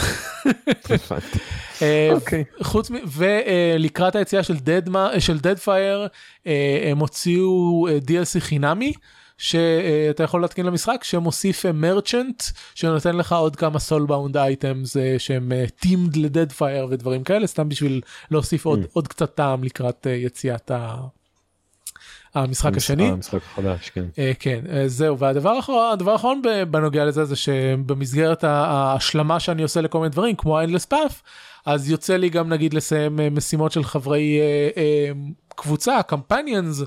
אה, אוקיי. חוץ מ... ולקראת היציאה של Dead של Deadfire הם הוציאו אה, DLC חינמי שאתה יכול להתקין למשחק שמוסיף merchant שנותן לך עוד כמה soulbound items שהם טימד לדד פייר ודברים כאלה סתם בשביל להוסיף עוד Mm. עוד קצת טעם לקראת אה, יציאת ה- המשחק השני. המשחק החדש כן. אה, כן אה, זהו והדבר האחרון בנוגע לזה זה שבמסגרת ההשלמה שאני עושה לכל מיני דברים כמו האנדלס פאף אז יוצא לי גם נגיד לסיים אה, משימות של חברי קבוצה קמפניאנס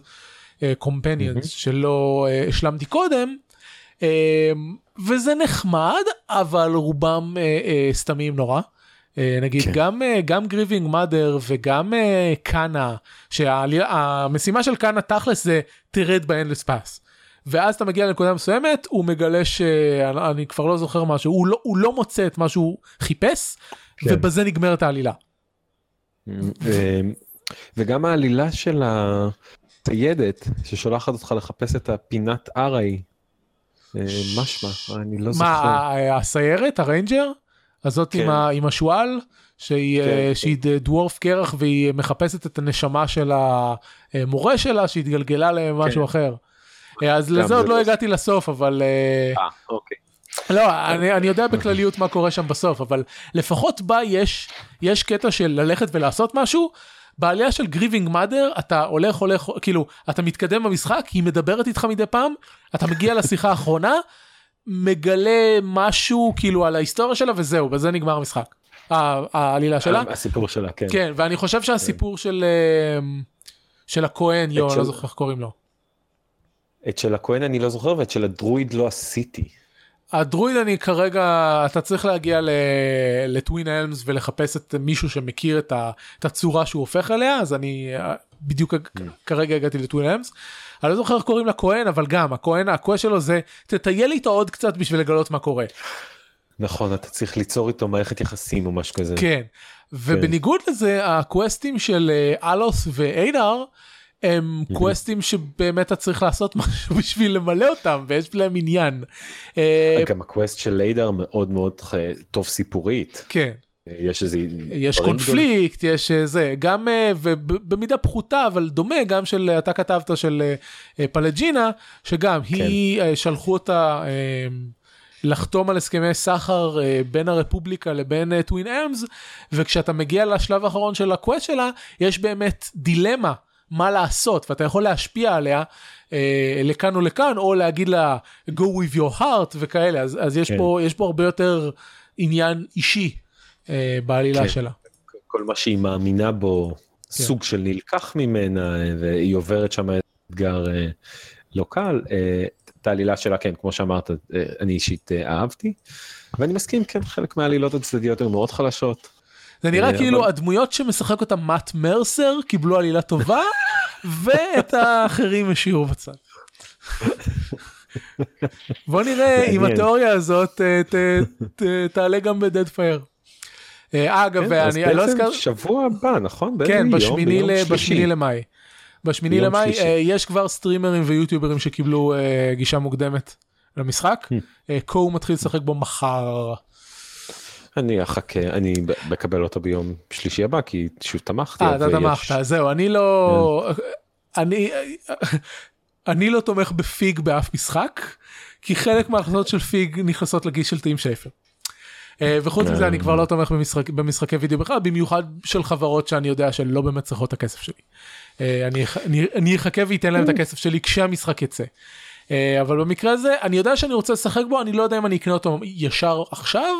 קומפניאנס שלא השלמתי קודם. וזה נחמד אבל רובם סתמים נורא. אה, נגיד כן. גם אה, גם Grieving Mother וגם אה, Kana שהמשימה של Kana תכלס זה תרד ב Endless Paths. ואז אתה מגיע לנקודה מסוימת הוא מגלה שאני אני כבר לא זוכר משהו הוא לא הוא לא מוצא את מה שהוא חיפש כן. ובזה נגמרת העלילה. אה, וגם העלילה של הציידת ששולחת אותך לחפש את הפינת. אה, משמע, אני לא זוכר. מה, הסיירת, ה ranger? הזאת עם כן. ה- עם השועל? שהיא, כן, אה, כן. שהיא ד- dwarf קרח והיא מחפשת את הנשמה של המורה שלה שהתגלגלה למשהו כן. אחר. אה, אז לזה זה עוד לא לא- הגעתי לסוף אבל אה, אה, אוקיי. לא אני, אני יודע בכלליות מה קורה שם בסוף אבל לפחות בה יש יש קטע של ללכת ולעשות משהו. בעלילה של Grieving Mother אתה הולך הולך כאילו אתה מתקדם במשחק היא מדברת איתך מדי פעם אתה מגיע לשיחה האחרונה מגלה משהו כאילו על ההיסטוריה שלה וזהו בזה נגמר המשחק. העלילה שלה. הסיפור שלה, כן. כן ואני חושב שהסיפור של אה, של הכהן יו אני לא זוכר איך קוראים לו. את של הכהן אני לא זוכר ואת של הדרואיד לא עשיתי. הדרואיד אני כרגע אתה צריך להגיע לטווין אלמס ולחפש את מישהו שמכיר את, ה, את הצורה שהוא הופך אליה אז אני אה, בדיוק כרגע הגעתי ל Twin Elms. אני לא זוכר איך קוראים לכהן אבל גם הכהן הקווה שלו זה תטייל איתו עוד קצת בשביל לגלות מה קורה. נכון, אתה צריך ליצור איתו מערכת יחסים או משהו כזה. כן. ובניגוד לזה הקווסטים של אה, אלות' ואיידר הם קווסטים שבאמת אתה צריך לעשות <laughs> משהו בשביל למלא אותם ויש להם עניין. אה, גם ה quest של איידר מאוד מאוד ח- טוב סיפורית. כן. יש איזה... יש קונפליקט יש אה, זה גם אה, ובמידה פחותה אבל דומה גם של אה, אתה כתבת של פלג'ינה שגם היא אה, שלחו אותה לחתום על הסכמי סחר בין הרפובליקה לבין טווין אמס וכשאתה מגיע לשלב האחרון של הקווסט שלה יש באמת דילמה מה לעשות ואתה יכול להשפיע עליה לכאן או לכאן או להגיד לה go with your heart וכאלה. אז, אז יש כן. פה יש פה הרבה יותר עניין אישי בעלילה כן. שלה. כל מה שהיא מאמינה בו סוג של נלקח ממנה אה, והיא עוברת שם אתגר אה, לא קל. אה, את העלילה שלה כן כמו שאמרת אה, אני אישית אה, אהבתי. ואני מסכים כן חלק מהעלילות הצדדיות היו מאוד חלשות. זה נראה אה, כאילו הדמויות שמשחק אותה מאט מרסר קיבלו עלילה טובה <laughs> ואת האחרים השאירו בצד. בוא נראה אם. התיאוריה הזאת אה, ת- ת- תעלה גם בדד פייר. אגב כן, אני אני לא הזכרתי שבוע הבא נכון? כן יום? בשמיני ל-. בשמיני למאי. בשמיני למאי. אה, יש כבר סטרימרים ויוטיוברים שקיבלו אה, גישה מוקדמת למשחק. Hmm. אה, קו מתחיל לשחק בו מחר. אני אחכה אני מקבל אותו ביום שלישי הבא כי שוב תמכתי. אה, אתה תמכת, זהו, אני לא... אני... אני לא תומך בפיג באף משחק, כי חלק מההחלטות של פיג נכנסות לגיס של טים שפר. אה, וחוץ מזה אני כבר לא תומך במשחק, במשחקי וידאו בכלל, במיוחד של חברות שאני יודע שלא באמת צריכות את הכסף שלי. אה, אני, אני, אני אחכה ואתן להם את הכסף שלי כשהמשחק יצא. אה, אבל במקרה הזה אני יודע שאני רוצה לשחק בו אני לא יודע אם אני אקנה אותו ישר עכשיו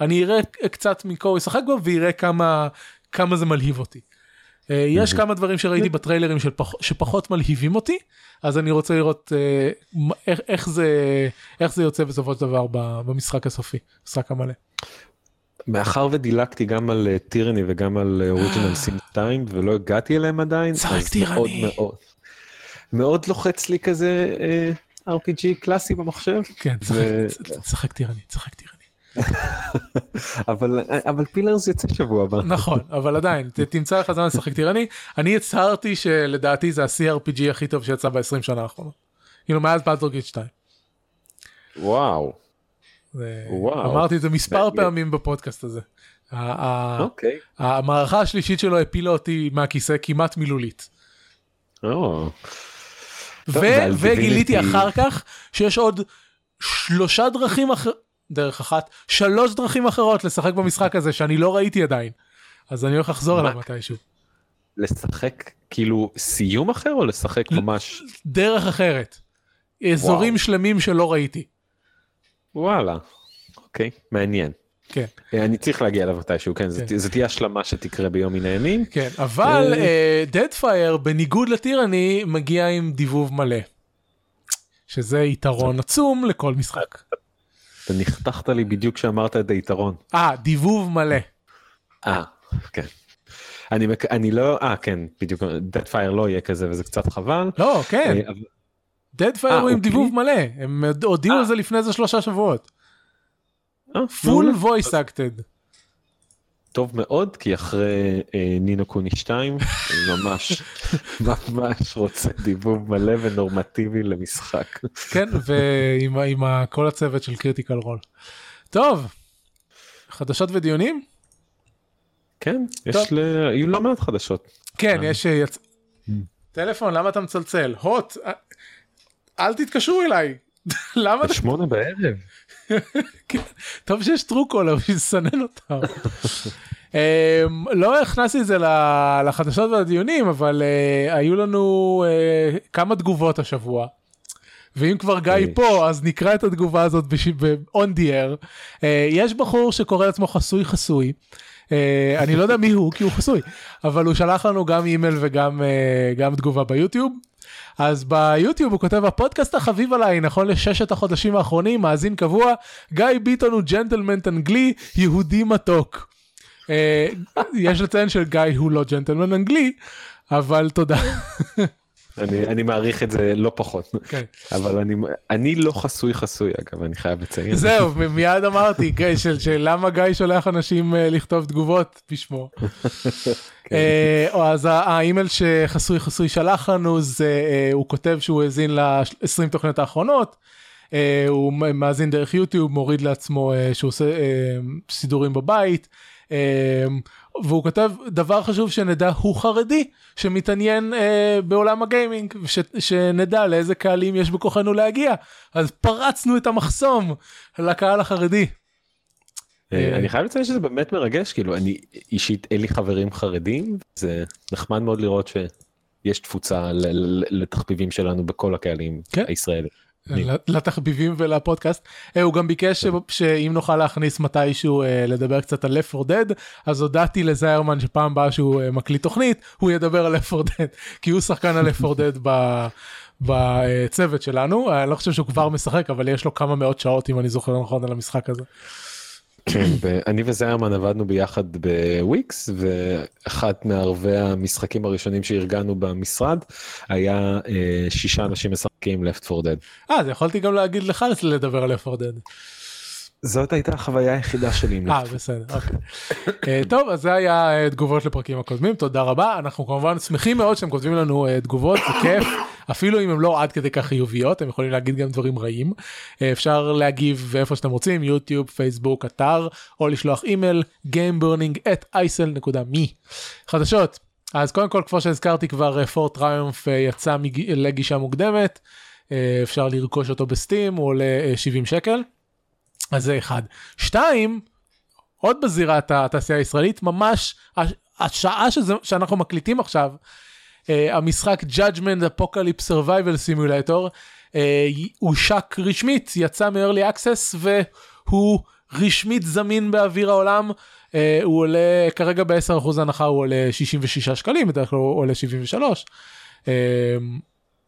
אני אראה קצת מקור ישחק בו ויראה כמה כמה זה מלהיב אותי. אה, יש כמה דברים שראיתי בטריילרים של פח, שפחות מלהיבים אותי אז אני רוצה לראות אה, איך, איך זה איך זה יוצא בסופו של דבר במשחק הסופי משחק המלא. מאחר ודילגתי גם על אה, טירני וגם על אוריג'ינל <gasps> סין 2 ולא הגעתי אליהם עדיין. אז טירני. מאוד מאוד מאוד לוחץ לי כזה RPG קלאסי במחשב. כן צחק טירני צחק טירני. אבל אבל פילרס יצא שבוע הבא. נכון אבל עדיין תמצא לך זמן לשחק טירני אני הצהרתי שלדעתי זה ה-CRPG הכי טוב שיצא ב-20 שנה האחרונות. כאילו מאז בלטורגיט 2. וואו. אמרתי את זה מספר. פעמים בפודקאסט הזה. אוקיי. המערכה השלישית שלו הפילה אותי מהכיסא כמעט מילולית. וגיליתי אחר כך שיש עוד שלושה דרכים אחר... דרך אחת, שלוש דרכים אחרות לשחק במשחק הזה שאני לא ראיתי עדיין. אז אני הולך לחזור? אליו מתישהו. לשחק כאילו סיום אחר או לשחק ממש דרך אחרת. אזורים וואו. שלמים שלא ראיתי. וואלה. אוקיי מעניין. כן, אה, אני צריך להגיע אליו מתישהו כן כן. זה תהיה השלמה שתקרה ביום מן הימים. כן, אבל. דד פייר בניגוד לטירני מגיע עם דיבוב מלא. שזה יתרון עצום לכל משחק. אתה נחתכת לי בדיוק כשאמרת את היתרון. אה, דיבוב מלא. אה, כן. אני, מק... אני לא, אה כן, בדיוק, dead fire לא יהיה כזה וזה קצת חבל. לא, כן, אה, פייר אה, הוא עם הוא דיבוב? מלא. הם הודיעו אה. על זה לפני איזה שלושה שבועות. אה, פול voice acted. טוב מאוד כי אחרי אה, נינו קוני 2 אני ממש <laughs> ממש רוצה דיבוב מלא ונורמטיבי למשחק. כן ועם עם ה- כל הצוות של Critical Role. טוב חדשות ודיונים כן יש. ל... היו לא מעט חדשות. כן אה. יש אה, יצ... טלפון למה אתה מצלצל הוט אה, אל תתקשרו אליי <laughs> למה בשמונה בערב. <laughs> טוב שיש Truecaller בשביל לסנן אותם. אמ, לא הכנסתי את זה לחדשות ולדיונים אבל אה, היו לנו אה, כמה תגובות השבוע. ואם כבר גיא אה. פה אז נקרא את התגובה הזאת בש- ב- on the air. יש בחור שקורא לעצמו חסוי חסוי. אה, אני לא יודע מי הוא כי הוא חסוי אבל הוא שלח לנו גם אימייל וגם אה, גם תגובה ביוטיוב. אז ביוטיוב הוא כותב הפודקאסט החביב עליי נכון לששת החודשים האחרונים מאזין קבוע גיא ביטון הוא ג'נטלמן אנגלי יהודי מתוק. אה, יש לציין שגיא הוא לא ג'נטלמן אנגלי אבל תודה. אני, אני מעריך את זה לא פחות כן. אבל אני אני לא חסוי חסוי אגב אני חייב לציין. זהו מיד אמרתי של, של למה גיא שולח אנשים אה, לכתוב תגובות בשמו. <laughs> אה, או אז האימייל שחסוי חסוי שלח לנו זה אה, הוא כותב שהוא האזין ל-20 תוכניות האחרונות. אה, הוא מאזין דרך יוטיוב מוריד לעצמו אה, שהוא עושה אה, סידורים בבית. אה, והוא כותב דבר חשוב שנדע הוא חרדי שמתעניין אה, בעולם הגיימינג וש, שנדע לאיזה קהלים יש בכוחנו להגיע אז פרצנו את המחסום לקהל החרדי. אה, אני חייב לציין שזה באמת מרגש כאילו אני אישית אין לי חברים חרדים זה נחמד מאוד לראות שיש תפוצה לתחביבים שלנו בכל הקהלים כן. הישראלים. לתחביבים ולפודקאסט. אה, הוא גם ביקש שאם נוכל להכניס מתישהו אה, לדבר קצת על Left 4 Dead אז הודעתי לזיירמן שפעם הבאה שהוא אה, מקליט תוכנית הוא ידבר על Left 4 Dead <laughs> כי הוא שחקן על Left 4 Dead ב- בצוות שלנו. אני לא חושב שהוא כבר משחק אבל יש לו כמה מאות שעות אם אני זוכר נכון על המשחק הזה. כן, אני וזיירמן עבדנו ביחד בוויקס ואחד מערבי המשחקים הראשונים שארגנו במשרד היה אה, שישה אנשים משחקים left 4 dead. אה אז יכולתי גם להגיד לך לדבר על Left 4 Dead. זאת הייתה החוויה היחידה שלי אה left 4 בסדר אוקיי. אה, טוב אז זה היה אה, תגובות לפרקים הקודמים תודה רבה. אנחנו כמובן שמחים מאוד שאתם כותבים לנו אה, תגובות זה כיף. אפילו אם הם לא עד כדי כך חיוביות הם יכולים להגיד גם דברים רעים. אפשר להגיב איפה שאתם רוצים יוטיוב פייסבוק אתר או לשלוח אימייל gameburning at isl.me חדשות אז קודם כל כמו שהזכרתי כבר פורט טריומף יצא מג- לגישה מוקדמת. אפשר לרכוש אותו בסטים הוא עולה אה, 70 שקל. אז זה אחד. שתיים, עוד בזירת התעשייה הישראלית, ממש הש- השעה שזה, שאנחנו מקליטים עכשיו, uh, המשחק Judgment Apocalypse Survival Simulator uh, הושק רשמית, יצא מ-early access והוא רשמית זמין באוויר העולם. Uh, הוא עולה כרגע ב-10% הנחה הוא עולה 66 שקלים, בדרך כלל הוא עולה 73. Uh,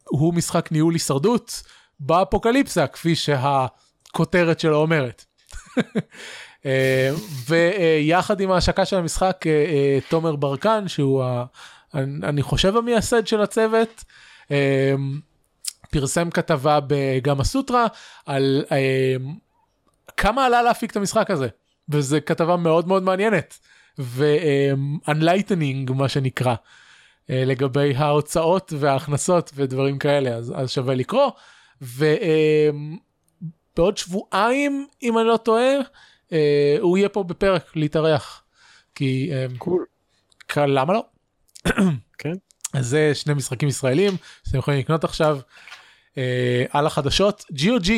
הוא משחק ניהול הישרדות באפוקליפסה כפי שהכותרת שלו אומרת. אה, ויחד עם ההשקה של המשחק אה, אה, תומר ברקן שהוא ה- אני חושב המייסד של הצוות פרסם כתבה בגמא סוטרה על כמה עלה להפיק את המשחק הזה. וזה כתבה מאוד מאוד מעניינת. ו-unlightening מה שנקרא לגבי ההוצאות וההכנסות ודברים כאלה. אז, אז שווה לקרוא ובעוד שבועיים אם אני לא טועה אה, הוא יהיה פה בפרק להתארח כי אה, קול. כ- למה לא <coughs> כן. אז זה שני משחקים ישראלים שאתם יכולים לקנות עכשיו. אה, על החדשות GOG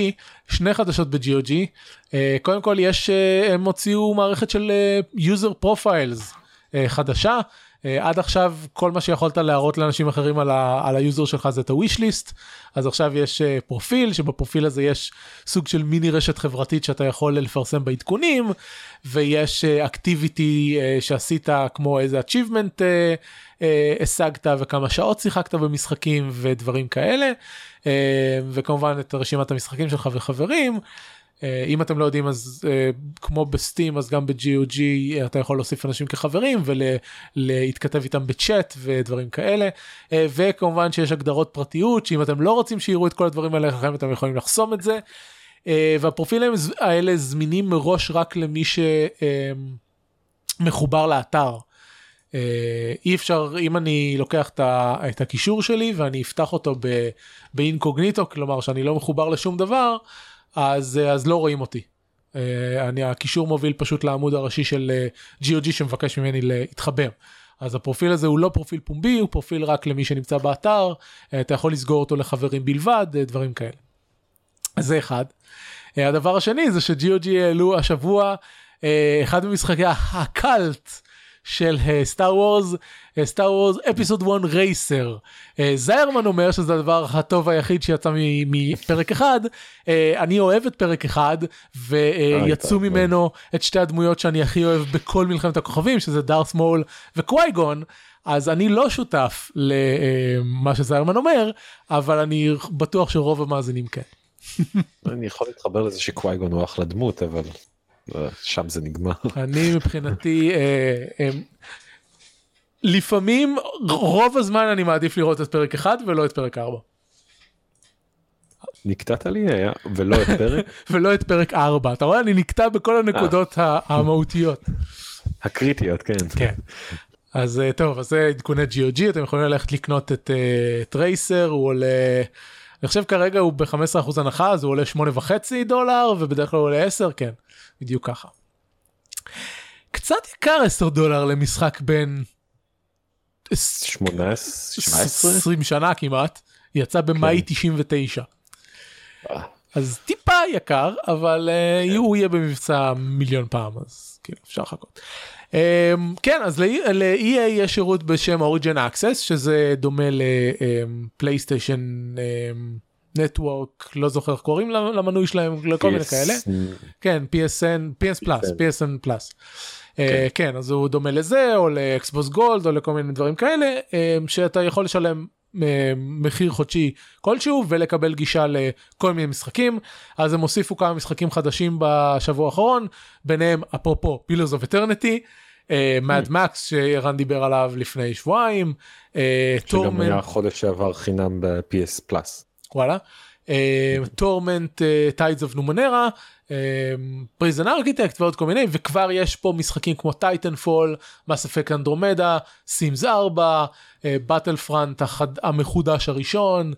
שני חדשות ב-GOG אה, קודם כל יש אה, הם הוציאו מערכת של אה, user profiles אה, חדשה עד עכשיו כל מה שיכולת להראות לאנשים אחרים על, ה- על ה user שלך זה את ה-wish list אז עכשיו יש אה, פרופיל שבפרופיל הזה יש סוג של מיני רשת חברתית שאתה יכול לפרסם בעדכונים ויש activity שעשית כמו איזה achievement אה, אה, השגת וכמה שעות שיחקת במשחקים ודברים כאלה אה, וכמובן את רשימת המשחקים שלך וחברים. אה, אם אתם לא יודעים אז אה, כמו בסטים אז גם ב-GOG אתה יכול להוסיף אנשים כחברים ולהתכתב איתם בצ'אט ודברים כאלה אה, וכמובן שיש הגדרות פרטיות שאם אתם לא רוצים שיראו את כל הדברים האלה לכם אתם יכולים לחסום את זה. אה, והפרופילים האלה זמינים מראש רק למי ש... אה, מחובר לאתר. אה, אי אפשר אם אני לוקח את, הקישור שלי ואני אפתח אותו באינקוגניטו כלומר שאני לא מחובר לשום דבר אז אה, אז לא רואים אותי. אה, אני הקישור מוביל פשוט לעמוד הראשי של GOG שמבקש ממני להתחבר. אז הפרופיל הזה הוא לא פרופיל פומבי הוא פרופיל רק למי שנמצא באתר אתה יכול לסגור אותו לחברים בלבד דברים כאלה. אז זה אחד. הדבר השני זה ש-GOG העלו השבוע אחד ממשחקי הקאלט של סטאר וורס, סטאר וורס אפיסוד 1 רייסר. זיירמן אומר שזה הדבר הטוב היחיד שיצא מפרק אחד, uh, אני אוהב את פרק אחד ויצאו uh, ממנו את שתי הדמויות שאני הכי אוהב בכל מלחמת הכוכבים שזה דארס מול וקווייגון. אז אני לא שותף למה שזיירמן אומר, אבל אני בטוח שרוב המאזינים כן. <laughs> אני יכול להתחבר לזה שקווייגון הוא אחלה דמות, אבל שם זה נגמר. אני מבחינתי אה, אה, לפעמים רוב הזמן אני מעדיף לראות את פרק 1 ולא את פרק 4. נקטעת לי היה ולא את פרק <laughs> ולא את פרק 4 אתה רואה אני נקטע בכל הנקודות המהותיות. הקריטיות כן. כן. אז אה, טוב אז זה עדכוני GOG אתם יכולים ללכת לקנות את טרייסר הוא עולה. אני חושב כרגע הוא ב-15% הנחה אז הוא עולה 8.5 דולר ובדרך כלל הוא עולה 10 כן בדיוק ככה. קצת יקר 10 דולר למשחק בין 18 20 שנה כמעט יצא במאי כן. 99. אה. אז טיפה יקר אבל uh, כן. הוא יהיה במבצע מיליון פעם אז כאילו אפשר לחכות. Um, כן אז ל-EA יש שירות בשם Origin Access שזה דומה ל PlayStation. Um, Network לא זוכר איך קוראים למנוי שלהם לכל מיני כאלה כן PSN PS Plus PSN Plus. כן אז הוא דומה לזה או ל Xbox Gold או לכל מיני דברים כאלה אה, שאתה יכול לשלם אה, מחיר חודשי כלשהו ולקבל גישה לכל מיני משחקים אז הם הוסיפו כמה משחקים חדשים בשבוע האחרון ביניהם אפרופו Pillars of Eternity. Mad Max שערן דיבר עליו לפני שבועיים. שגם היה חודש שעבר חינם ב-PS פלאס. וואלה. Torment Tides of Numenera Prison Architect ועוד כל מיני וכבר יש פה משחקים כמו Titanfall Mass Effect Andromeda Sims 4 Battlefront המחודש הראשון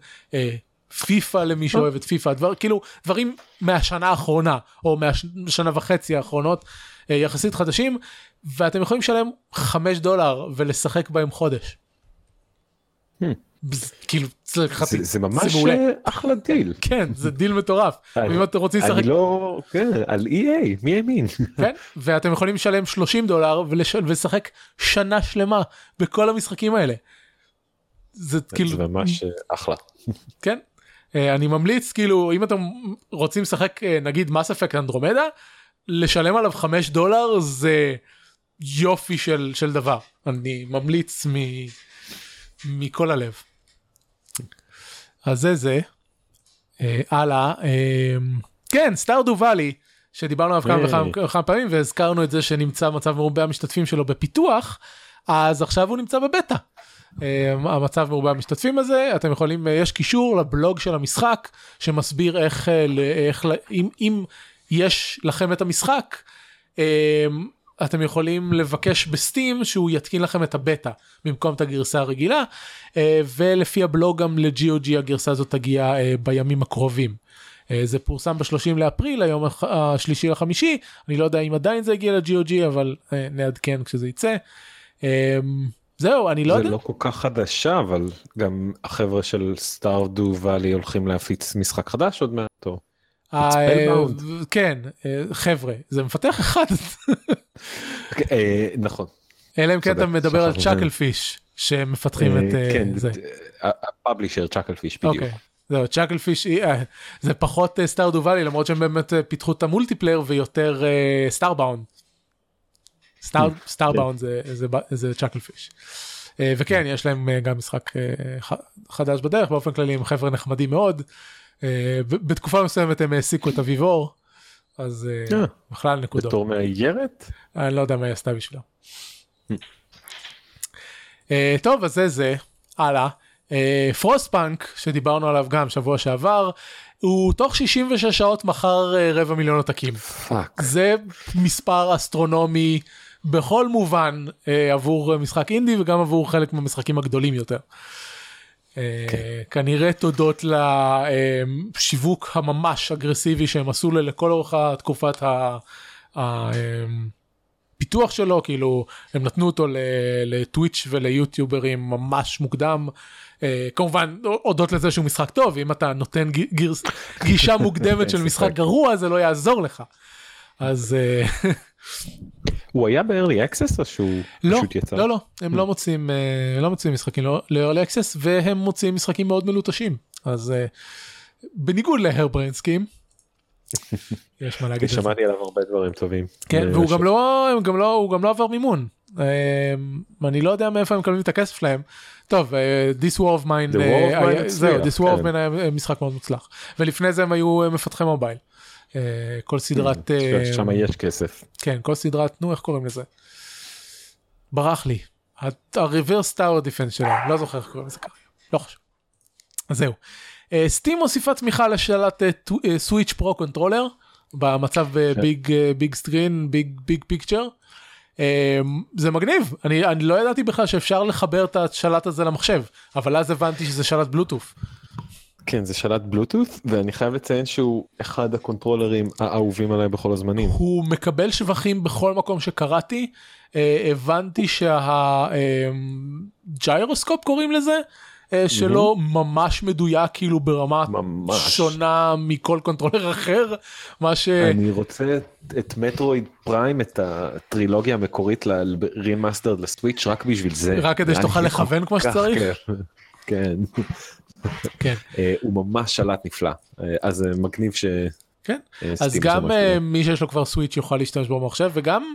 פיפא למי שאוהב את פיפא דבר כאילו דברים מהשנה האחרונה או מהשנה וחצי האחרונות אה, יחסית חדשים ואתם יכולים לשלם 5 דולר ולשחק בהם חודש. Hmm. כאילו זה, זה ממש זה אחלה דיל. <laughs> כן זה דיל מטורף. אם אתם רוצים לשחק אני לא כן על EA מי האמין <laughs> כן ואתם יכולים לשלם 30 דולר ולשחק שנה שלמה בכל המשחקים האלה. זה כאילו זה ממש אחלה. <laughs> כן. אה, אני ממליץ כאילו אם אתם רוצים לשחק אה, נגיד מס אפקט אנדרומדה לשלם עליו 5 דולר זה יופי של של דבר. אני ממליץ מ... מכל הלב. אז זה זה. אה, הלאה. אה, כן, סטארדו ואלי, שדיברנו עליו כמה וכמה פעמים והזכרנו את זה שנמצא מצב מרובה המשתתפים שלו בפיתוח, אז עכשיו הוא נמצא בבטא. אה, המצב מרובה המשתתפים הזה, אתם יכולים, יש קישור לבלוג של המשחק שמסביר איך, איך אם, אם יש לכם את המשחק, אתם יכולים לבקש בסטים שהוא יתקין לכם את הבטא במקום את הגרסה הרגילה אה, ולפי הבלוג גם ל-GOG הגרסה הזאת תגיע אה, בימים הקרובים. אה, זה פורסם ב-30 לאפריל היום השלישי לחמישי אני לא יודע אם עדיין זה הגיע ל-GOG אבל נעדכן כשזה יצא. זהו אני לא זה יודע. זה לא כל כך חדשה אבל גם החבר'ה של סטארדו ואלי הולכים להפיץ משחק חדש עוד מעט. אה, כן אה, חבר'ה זה מפתח אחד. אה, נכון. אלא אם כן אתה מדבר על צ'אקל פיש שמפתחים את זה. הפאבלישר צ'אקל פיש בדיוק. אוקיי, זהו צ'אקל פיש זה פחות Stardew Valley למרות שהם באמת פיתחו את ה multiplayer ויותר Starbound. Starbound זה Chucklefish. וכן יש להם גם משחק חדש בדרך באופן כללי הם חבר'ה נחמדים מאוד. אה, בתקופה מסוימת הם העסיקו את אביבור אז אה, אה, בכלל נקודות. בתור מאיירת? אני לא יודע מה היא עשתה בשבילו. טוב אז זה זה הלאה Frostpunk שדיברנו עליו גם שבוע שעבר הוא תוך 66 שעות מכר רבע מיליון עותקים. זה מספר אסטרונומי בכל מובן עבור משחק אינדי וגם עבור חלק מהמשחקים הגדולים יותר. אה, כן. כנראה תודות לשיווק הממש אגרסיבי שהם עשו לו לכל אורך התקופת ה- ה- אמ, שלו כאילו הם נתנו אותו לטוויץ' וליוטיוברים ממש מוקדם. אה, כמובן הודות לזה שהוא משחק טוב אם אתה נותן גישה מוקדמת של משחק. גרוע זה לא יעזור לך. אז אה, <laughs> הוא היה ב-early access או שהוא לא פשוט יצא? לא לא הם לא מוצאים אה, לא מוצאים משחקים ל-early access והם מוצאים משחקים מאוד מלוטשים אז אה, בניגוד להרבריינסקים. <laughs> יש מה להגיד. שמעתי עליו הרבה דברים טובים. כן, אה, והוא גם לא, הם גם לא, הוא גם לא עבר מימון. אה, אני לא יודע מאיפה הם מקבלים את הכסף שלהם. טוב, אה, This War of Mine, The War of Mine היה- זהו, This War of כן. Mine היה משחק מאוד מוצלח. ולפני זה הם היו מפתחי מובייל. אה, כל סדרת, אה, שם יש כסף. כן, כל סדרת, נו, איך קוראים לזה? ברח לי. ה-reverse tower defense שלהם, לא זוכר איך קוראים לזה ככה. לא חשוב. אז זהו. Steam מוסיפה תמיכה לשלט Switch Pro Controller במצב Big Big Screen Big Big Picture. זה מגניב אני אני לא ידעתי בכלל שאפשר לחבר את השלט הזה למחשב אבל אז הבנתי שזה שלט בלוטוף. כן זה שלט בלוטות' ואני חייב לציין שהוא אחד הקונטרולרים האהובים עליי בכל הזמנים. הוא מקבל שבחים בכל מקום שקראתי אה, הבנתי שהג'יירוסקופ קוראים לזה אה, שלא ממש מדויק כאילו ברמה ממש. שונה מכל controller אחר מה ש... אני רוצה את Metroid Prime את הטרילוגיה המקורית ל remastered ל Switch רק בשביל זה. רק כדי שתוכל כל לכוון כמו שצריך? כן. כן. אה, הוא ממש שלט נפלא אה, אז זה מגניב ש... כן. אה, אז גם אה. מי שיש לו כבר Switch יוכל להשתמש בו במחשב וגם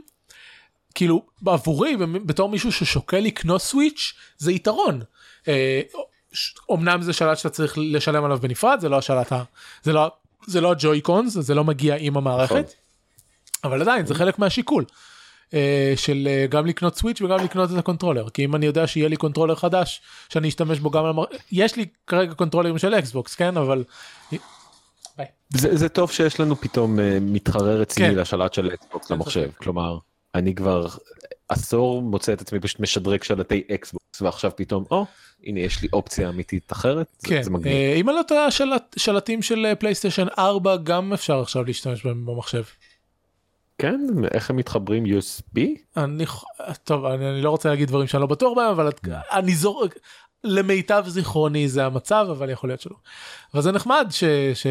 כאילו בעבורי במ- בתור מישהו ששוקל לקנות Switch זה יתרון. אה, אמנם זה שלט שאתה צריך לשלם עליו בנפרד זה לא השלט ה... זה לא זה לא ה Joy-Cons זה לא מגיע עם נכון. המערכת. אבל עדיין זה חלק מהשיקול. אה, של אה, גם לקנות Switch וגם לקנות את ה controller כי אם אני יודע שיהיה לי controller חדש שאני אשתמש בו גם על המר... יש לי כרגע קונטרולרים של Xbox כן אבל זה, זה טוב שיש לנו פתאום אה, מתחרה רציני כן. לשלט של Xbox למחשב כלומר אני כבר עשור מוצא את עצמי פשוט משדרג שלטי Xbox ועכשיו פתאום או הנה יש לי אופציה אמיתית אחרת כן, זה מגניב. אם אני לא טועה שלט, שלטים של PlayStation 4 גם אפשר עכשיו להשתמש בהם במחשב. כן איך הם מתחברים USB אני טוב אני, אני לא רוצה להגיד דברים שאני לא בטוח בהם אבל את- אני זורק למיטב זיכרוני זה המצב אבל יכול להיות שלא. אבל זה נחמד ש, ש,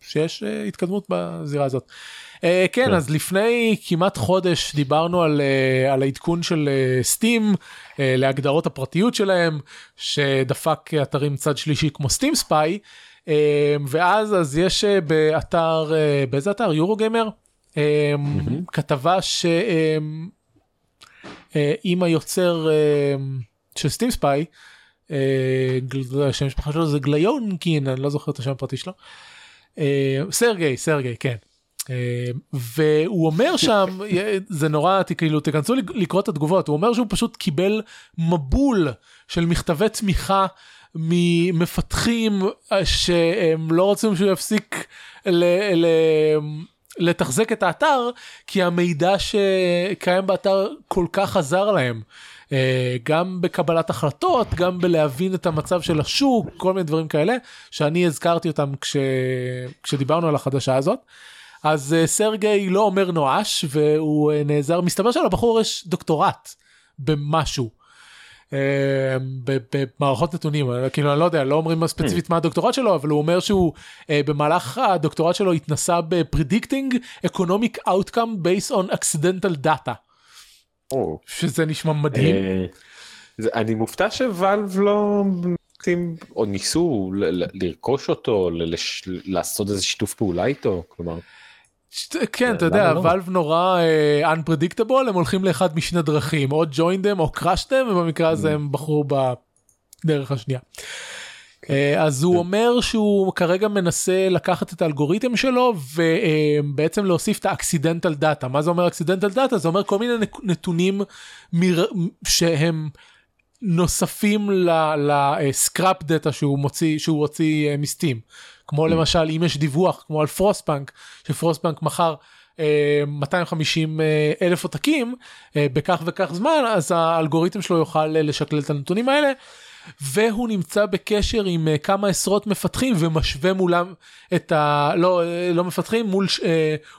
שיש אה, התקדמות בזירה הזאת. אה, כן כן. אז לפני כמעט חודש דיברנו על, אה, על העדכון של סטים להגדרות הפרטיות שלהם שדפק אתרים צד שלישי כמו סטים ספיי ואז אז יש אה, באתר אה, באיזה אתר יורו גיימר כתבה שאם היוצר אה, של סטים ספיי השם המשפחה שלו זה גליונקין אני לא זוכר את השם הפרטי שלו. אה, סרגי סרגי כן. אה, והוא אומר שם <laughs> זה נורא כאילו תיכנסו לק- לקרוא את התגובות הוא אומר שהוא פשוט קיבל מבול של מכתבי תמיכה ממפתחים אה, שהם לא רוצים שהוא יפסיק ל- ל- לתחזק את האתר כי המידע שקיים באתר כל כך עזר להם. אה, גם בקבלת החלטות גם בלהבין את המצב של השוק כל מיני דברים כאלה שאני הזכרתי אותם כש... כשדיברנו על החדשה הזאת. אז אה, סרגי לא אומר נואש והוא אה, נעזר מסתבר שלבחור יש דוקטורט במשהו. ב- במערכות נתונים אה, כאילו אני לא יודע לא אומרים ספציפית מה הדוקטורט שלו אבל הוא אומר שהוא אה, במהלך הדוקטורט שלו התנסה בפרדיקטינג economic outcome based on accidental data. שזה נשמע מדהים. אה, אני מופתע ש Valve לא ניסו לרכוש אותו לעשות איזה שיתוף פעולה איתו כלומר כן אתה יודע לא? Valve נורא אה, unpredictable הם הולכים לאחד משני דרכים או join them או crush them ובמקרה הזה הם בחרו בדרך השנייה. אה, אז הוא אומר שהוא כרגע מנסה לקחת את האלגוריתם שלו ובעצם להוסיף את ה accidental data מה זה אומר accidental data זה אומר כל מיני נתונים. שהם נוספים ל scraped data שהוא מוציא שהוא הוציא אה, מ Steam כמו למשל אם יש דיווח כמו על Frostpunk ש Frostpunk מכר 250 אלף עותקים בכך וכך זמן אז האלגוריתם שלו יוכל לשקלל את הנתונים האלה. והוא נמצא בקשר עם כמה עשרות מפתחים ומשווה מולם את ה... לא, לא מפתחים, מול,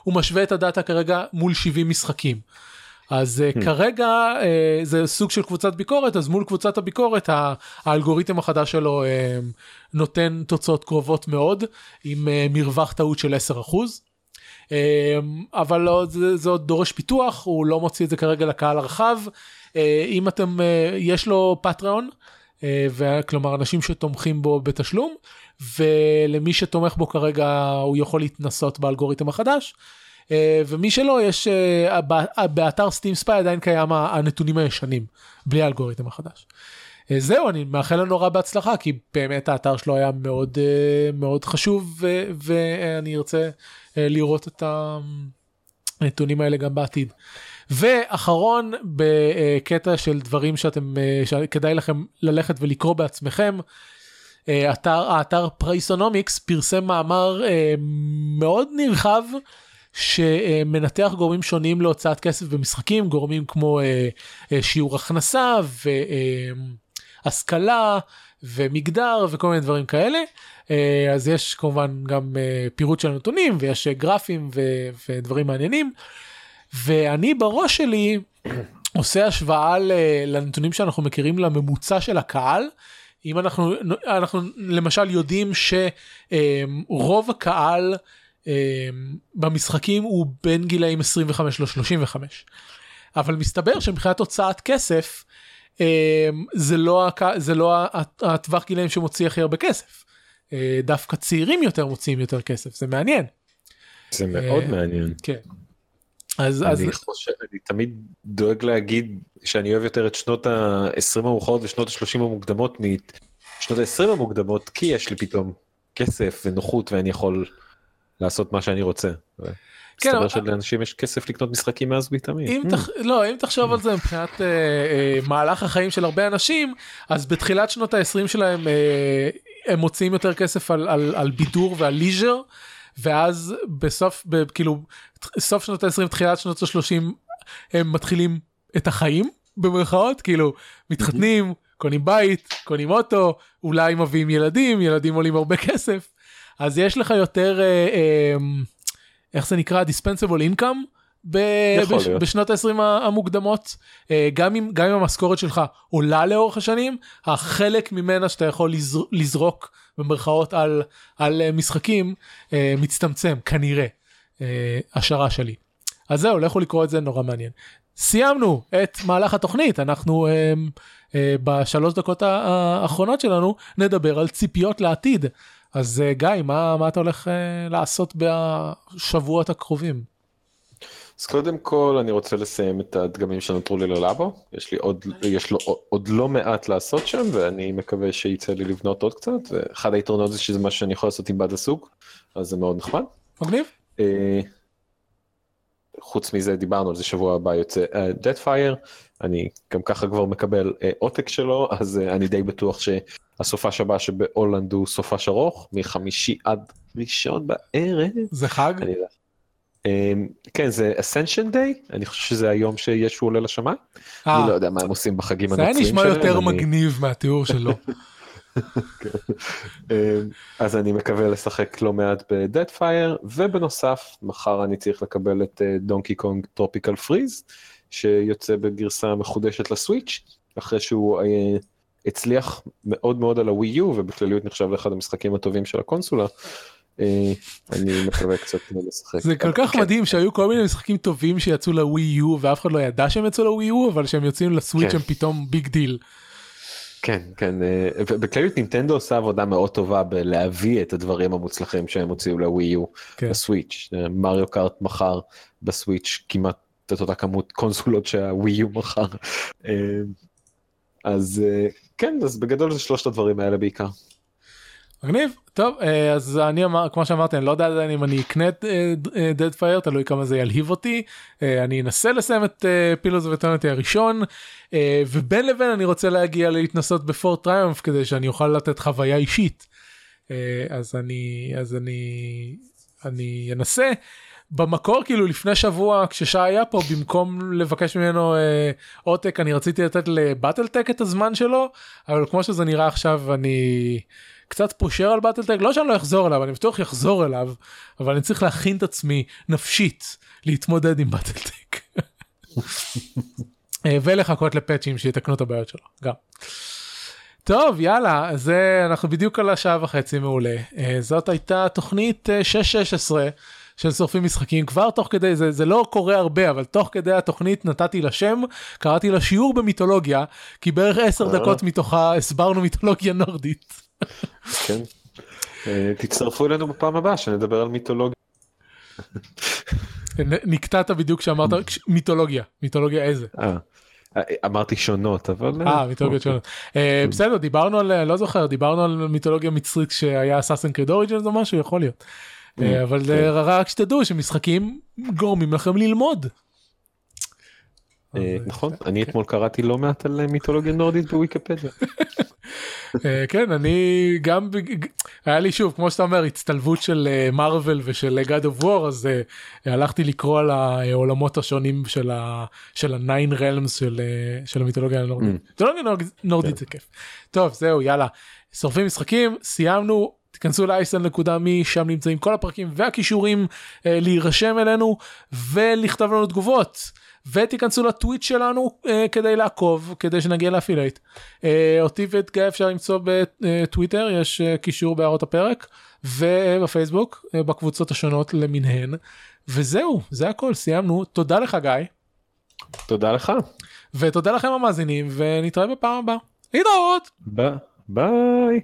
הוא משווה את הדאטה כרגע מול 70 משחקים. אז hmm. כרגע uh, זה סוג של קבוצת ביקורת אז מול קבוצת הביקורת האלגוריתם החדש שלו uh, נותן תוצאות קרובות מאוד עם מרווח טעות של 10%. Uh, אבל לא, זה, זה עוד דורש פיתוח הוא לא מוציא את זה כרגע לקהל הרחב אם אתם יש לו פטריון וכלומר אנשים שתומכים בו בתשלום ולמי שתומך בו כרגע הוא יכול להתנסות באלגוריתם החדש. אה, ומי שלא יש אה, באתר סטים ספיי עדיין קיים הנתונים הישנים בלי האלגוריתם החדש. אה, זהו אני מאחל לנו רע בהצלחה כי באמת האתר שלו היה מאוד מאוד חשוב ואני ארצה לראות את הנתונים האלה גם בעתיד. ואחרון בקטע של דברים שאתם שכדאי לכם ללכת ולקרוא בעצמכם. אתר האתר Priceonomics פרסם מאמר מאוד נרחב שמנתח גורמים שונים להוצאת כסף במשחקים, גורמים כמו אה, אה, שיעור הכנסה והשכלה אה, ומגדר וכל מיני דברים כאלה. אז יש כמובן גם פירוט של נתונים ויש גרפים ו- ודברים מעניינים. ואני בראש שלי <clears throat> עושה השוואה לנתונים שאנחנו מכירים לממוצע של הקהל. אם אנחנו אנחנו למשל יודעים שרוב הקהל במשחקים הוא בין גילאים 25 ל-35. אבל מסתבר שמבחינת הוצאת כסף אמ, זה לא, זה לא הטווח גילאים שמוציא הכי הרבה כסף. אה, דווקא צעירים יותר מוציאים יותר כסף זה מעניין. זה מאוד אה, מעניין. כן. אז אני אז חושב אני תמיד דואג להגיד שאני אוהב יותר את שנות ה-20 המאוחרות ושנות ה-30 המוקדמות משנות ה-20 המוקדמות כי יש לי פתאום כסף ונוחות ואני יכול לעשות מה שאני רוצה. כן, מסתבר שלאנשים יש כסף לקנות משחקים מאז ויטמין. אם תח... לא אם תחשוב על זה מבחינת אה, אה, מהלך החיים של הרבה אנשים אז בתחילת שנות ה-20 שלהם אה, הם מוציאים יותר כסף על, על, על בידור ועל ליז'ר ואז בסוף ב, כאילו סוף שנות ה-20 תחילת שנות ה-30 הם מתחילים את החיים במרכאות כאילו מתחתנים קונים בית קונים אוטו אולי מביאים ילדים ילדים עולים הרבה כסף אז יש לך יותר, אה, אה, איך זה נקרא? דיספנסיבול אינקאם. בש, בשנות ה-20 המוקדמות אה, גם אם גם אם המשכורת שלך עולה לאורך השנים החלק ממנה שאתה יכול לזר, לזרוק במרכאות על על אה, משחקים אה, מצטמצם כנראה השערה שלי. אז זהו לכו לקרוא את זה נורא מעניין. סיימנו את מהלך התוכנית אנחנו בשלוש דקות האחרונות שלנו נדבר על ציפיות לעתיד אז אה, גיא, מה, מה אתה הולך uh, לעשות בשבועות הקרובים? אז קודם כל אני רוצה לסיים את הדגמים שנותרו לי ללאבו, יש לי עוד, יש לו עוד לא מעט לעשות שם ואני מקווה שיצא לי לבנות עוד קצת, ואחד היתרונות זה שזה מה שאני יכול לעשות עם בת הסוג, אז זה מאוד נחמד. מגניב. Uh, חוץ מזה דיברנו על זה שבוע הבא יוצא dead fire אני גם ככה כבר מקבל uh, עותק שלו אז uh, אני די בטוח שהסופש הבא שבהולנד הוא סופש ארוך מחמישי עד ראשון בערב. זה חג? אני יודע. Um, כן זה Ascension Day אני חושב שזה היום שישו עולה לשמיים. אני לא יודע מה הם עושים בחגים הנוצרים שלהם. זה היה נשמע יותר מגניב מהתיאור שלו. <laughs> אמ, אז אני מקווה לשחק לא מעט ב Deadfire ובנוסף מחר אני צריך לקבל את Donkey Kong Tropical Freeze שיוצא בגרסה מחודשת ל Switch אחרי שהוא אה, הצליח מאוד מאוד על הווי יו ובכלליות נחשב לאחד המשחקים הטובים של הקונסולה. אה, אני מקווה קצת לשחק. זה כל כך כן. מדהים שהיו כל מיני משחקים טובים שיצאו לווי יו ואף אחד לא ידע שהם יצאו לווי יו אבל שהם יוצאים ל Switch כן. הם פתאום big deal. כן כן אה, בכלליות נינטנדו עושה עבודה מאוד טובה בלהביא את הדברים המוצלחים שהם הוציאו לווי יו כן. ב Switch אה, Mario Kart מכר ב Switch כמעט את אותה כמות קונסולות שה Wii U מכר אה, אז כן אז בגדול זה שלושת הדברים האלה בעיקר. מגניב. טוב אה, אז אני אמר כמו שאמרתי אני לא יודע עדיין אם אני אקנה את דד פייר תלוי כמה זה ילהיב אותי. אה, אני אנסה לסיים את פילוס וטרנטי הראשון אה, ובין לבין אני רוצה להגיע להתנסות בפורט טריומף כדי שאני אוכל לתת חוויה אישית. אז אני אז אני אני אנסה במקור כאילו לפני שבוע כששי היה פה במקום לבקש ממנו אה, עותק אני רציתי לתת לבטלטק את הזמן שלו אבל כמו שזה נראה עכשיו אני קצת פושר על בטלטק לא שאני לא אחזור אליו אני בטוח יחזור אליו אבל אני צריך להכין את עצמי נפשית להתמודד עם בטלטק. אה, ולחכות לפאצ'ים שיתקנו את הבעיות שלו גם. טוב יאללה זה אנחנו בדיוק על השעה וחצי מעולה אה, זאת הייתה תוכנית 616 אה, של שורפים משחקים כבר תוך כדי זה זה לא קורה הרבה אבל תוך כדי התוכנית נתתי לה שם קראתי לה שיעור במיתולוגיה כי בערך 10 דקות מתוכה הסברנו מיתולוגיה נורדית. כן. תצטרפו אלינו בפעם הבאה שנדבר על מיתולוגיה. נקטעת בדיוק כשאמרת <laughs> מיתולוגיה מיתולוגיה איזה. אמרתי שונות אבל אה מיתולוגיות שונות אה, בסדר דיברנו על לא זוכר דיברנו על מיתולוגיה מצרית שהיה אסאסן קריד אוריג'נס או משהו יכול להיות אה, אבל כן. רק שתדעו שמשחקים גורמים לכם ללמוד. אה, נכון אני אתמול קראתי לא מעט על מיתולוגיה נורדית בוויקיפדיה. <laughs> אה, כן אני גם היה לי שוב כמו שאתה אומר הצטלבות של מרוויל ושל God of War אז הלכתי לקרוא על העולמות השונים של ה של הניין רלמס של של המיתולוגיה הנורדית. Mm. מיתולוגיה נורדית זה כיף. טוב זהו יאללה שורפים משחקים סיימנו תיכנסו ל-isn.me שם נמצאים כל הפרקים והכישורים אה, להירשם אלינו ולכתוב לנו תגובות ותיכנסו לטוויט שלנו אה, כדי לעקוב כדי שנגיע ל affiliate. אה, אותי ואת גיא אפשר למצוא בטוויטר יש אה, קישור בהערות הפרק ובפייסבוק אה, בקבוצות השונות למיניהן וזהו זה הכל סיימנו תודה לך גיא. תודה לך. ותודה לכם המאזינים ונתראה בפעם הבאה. להתראות. ביי.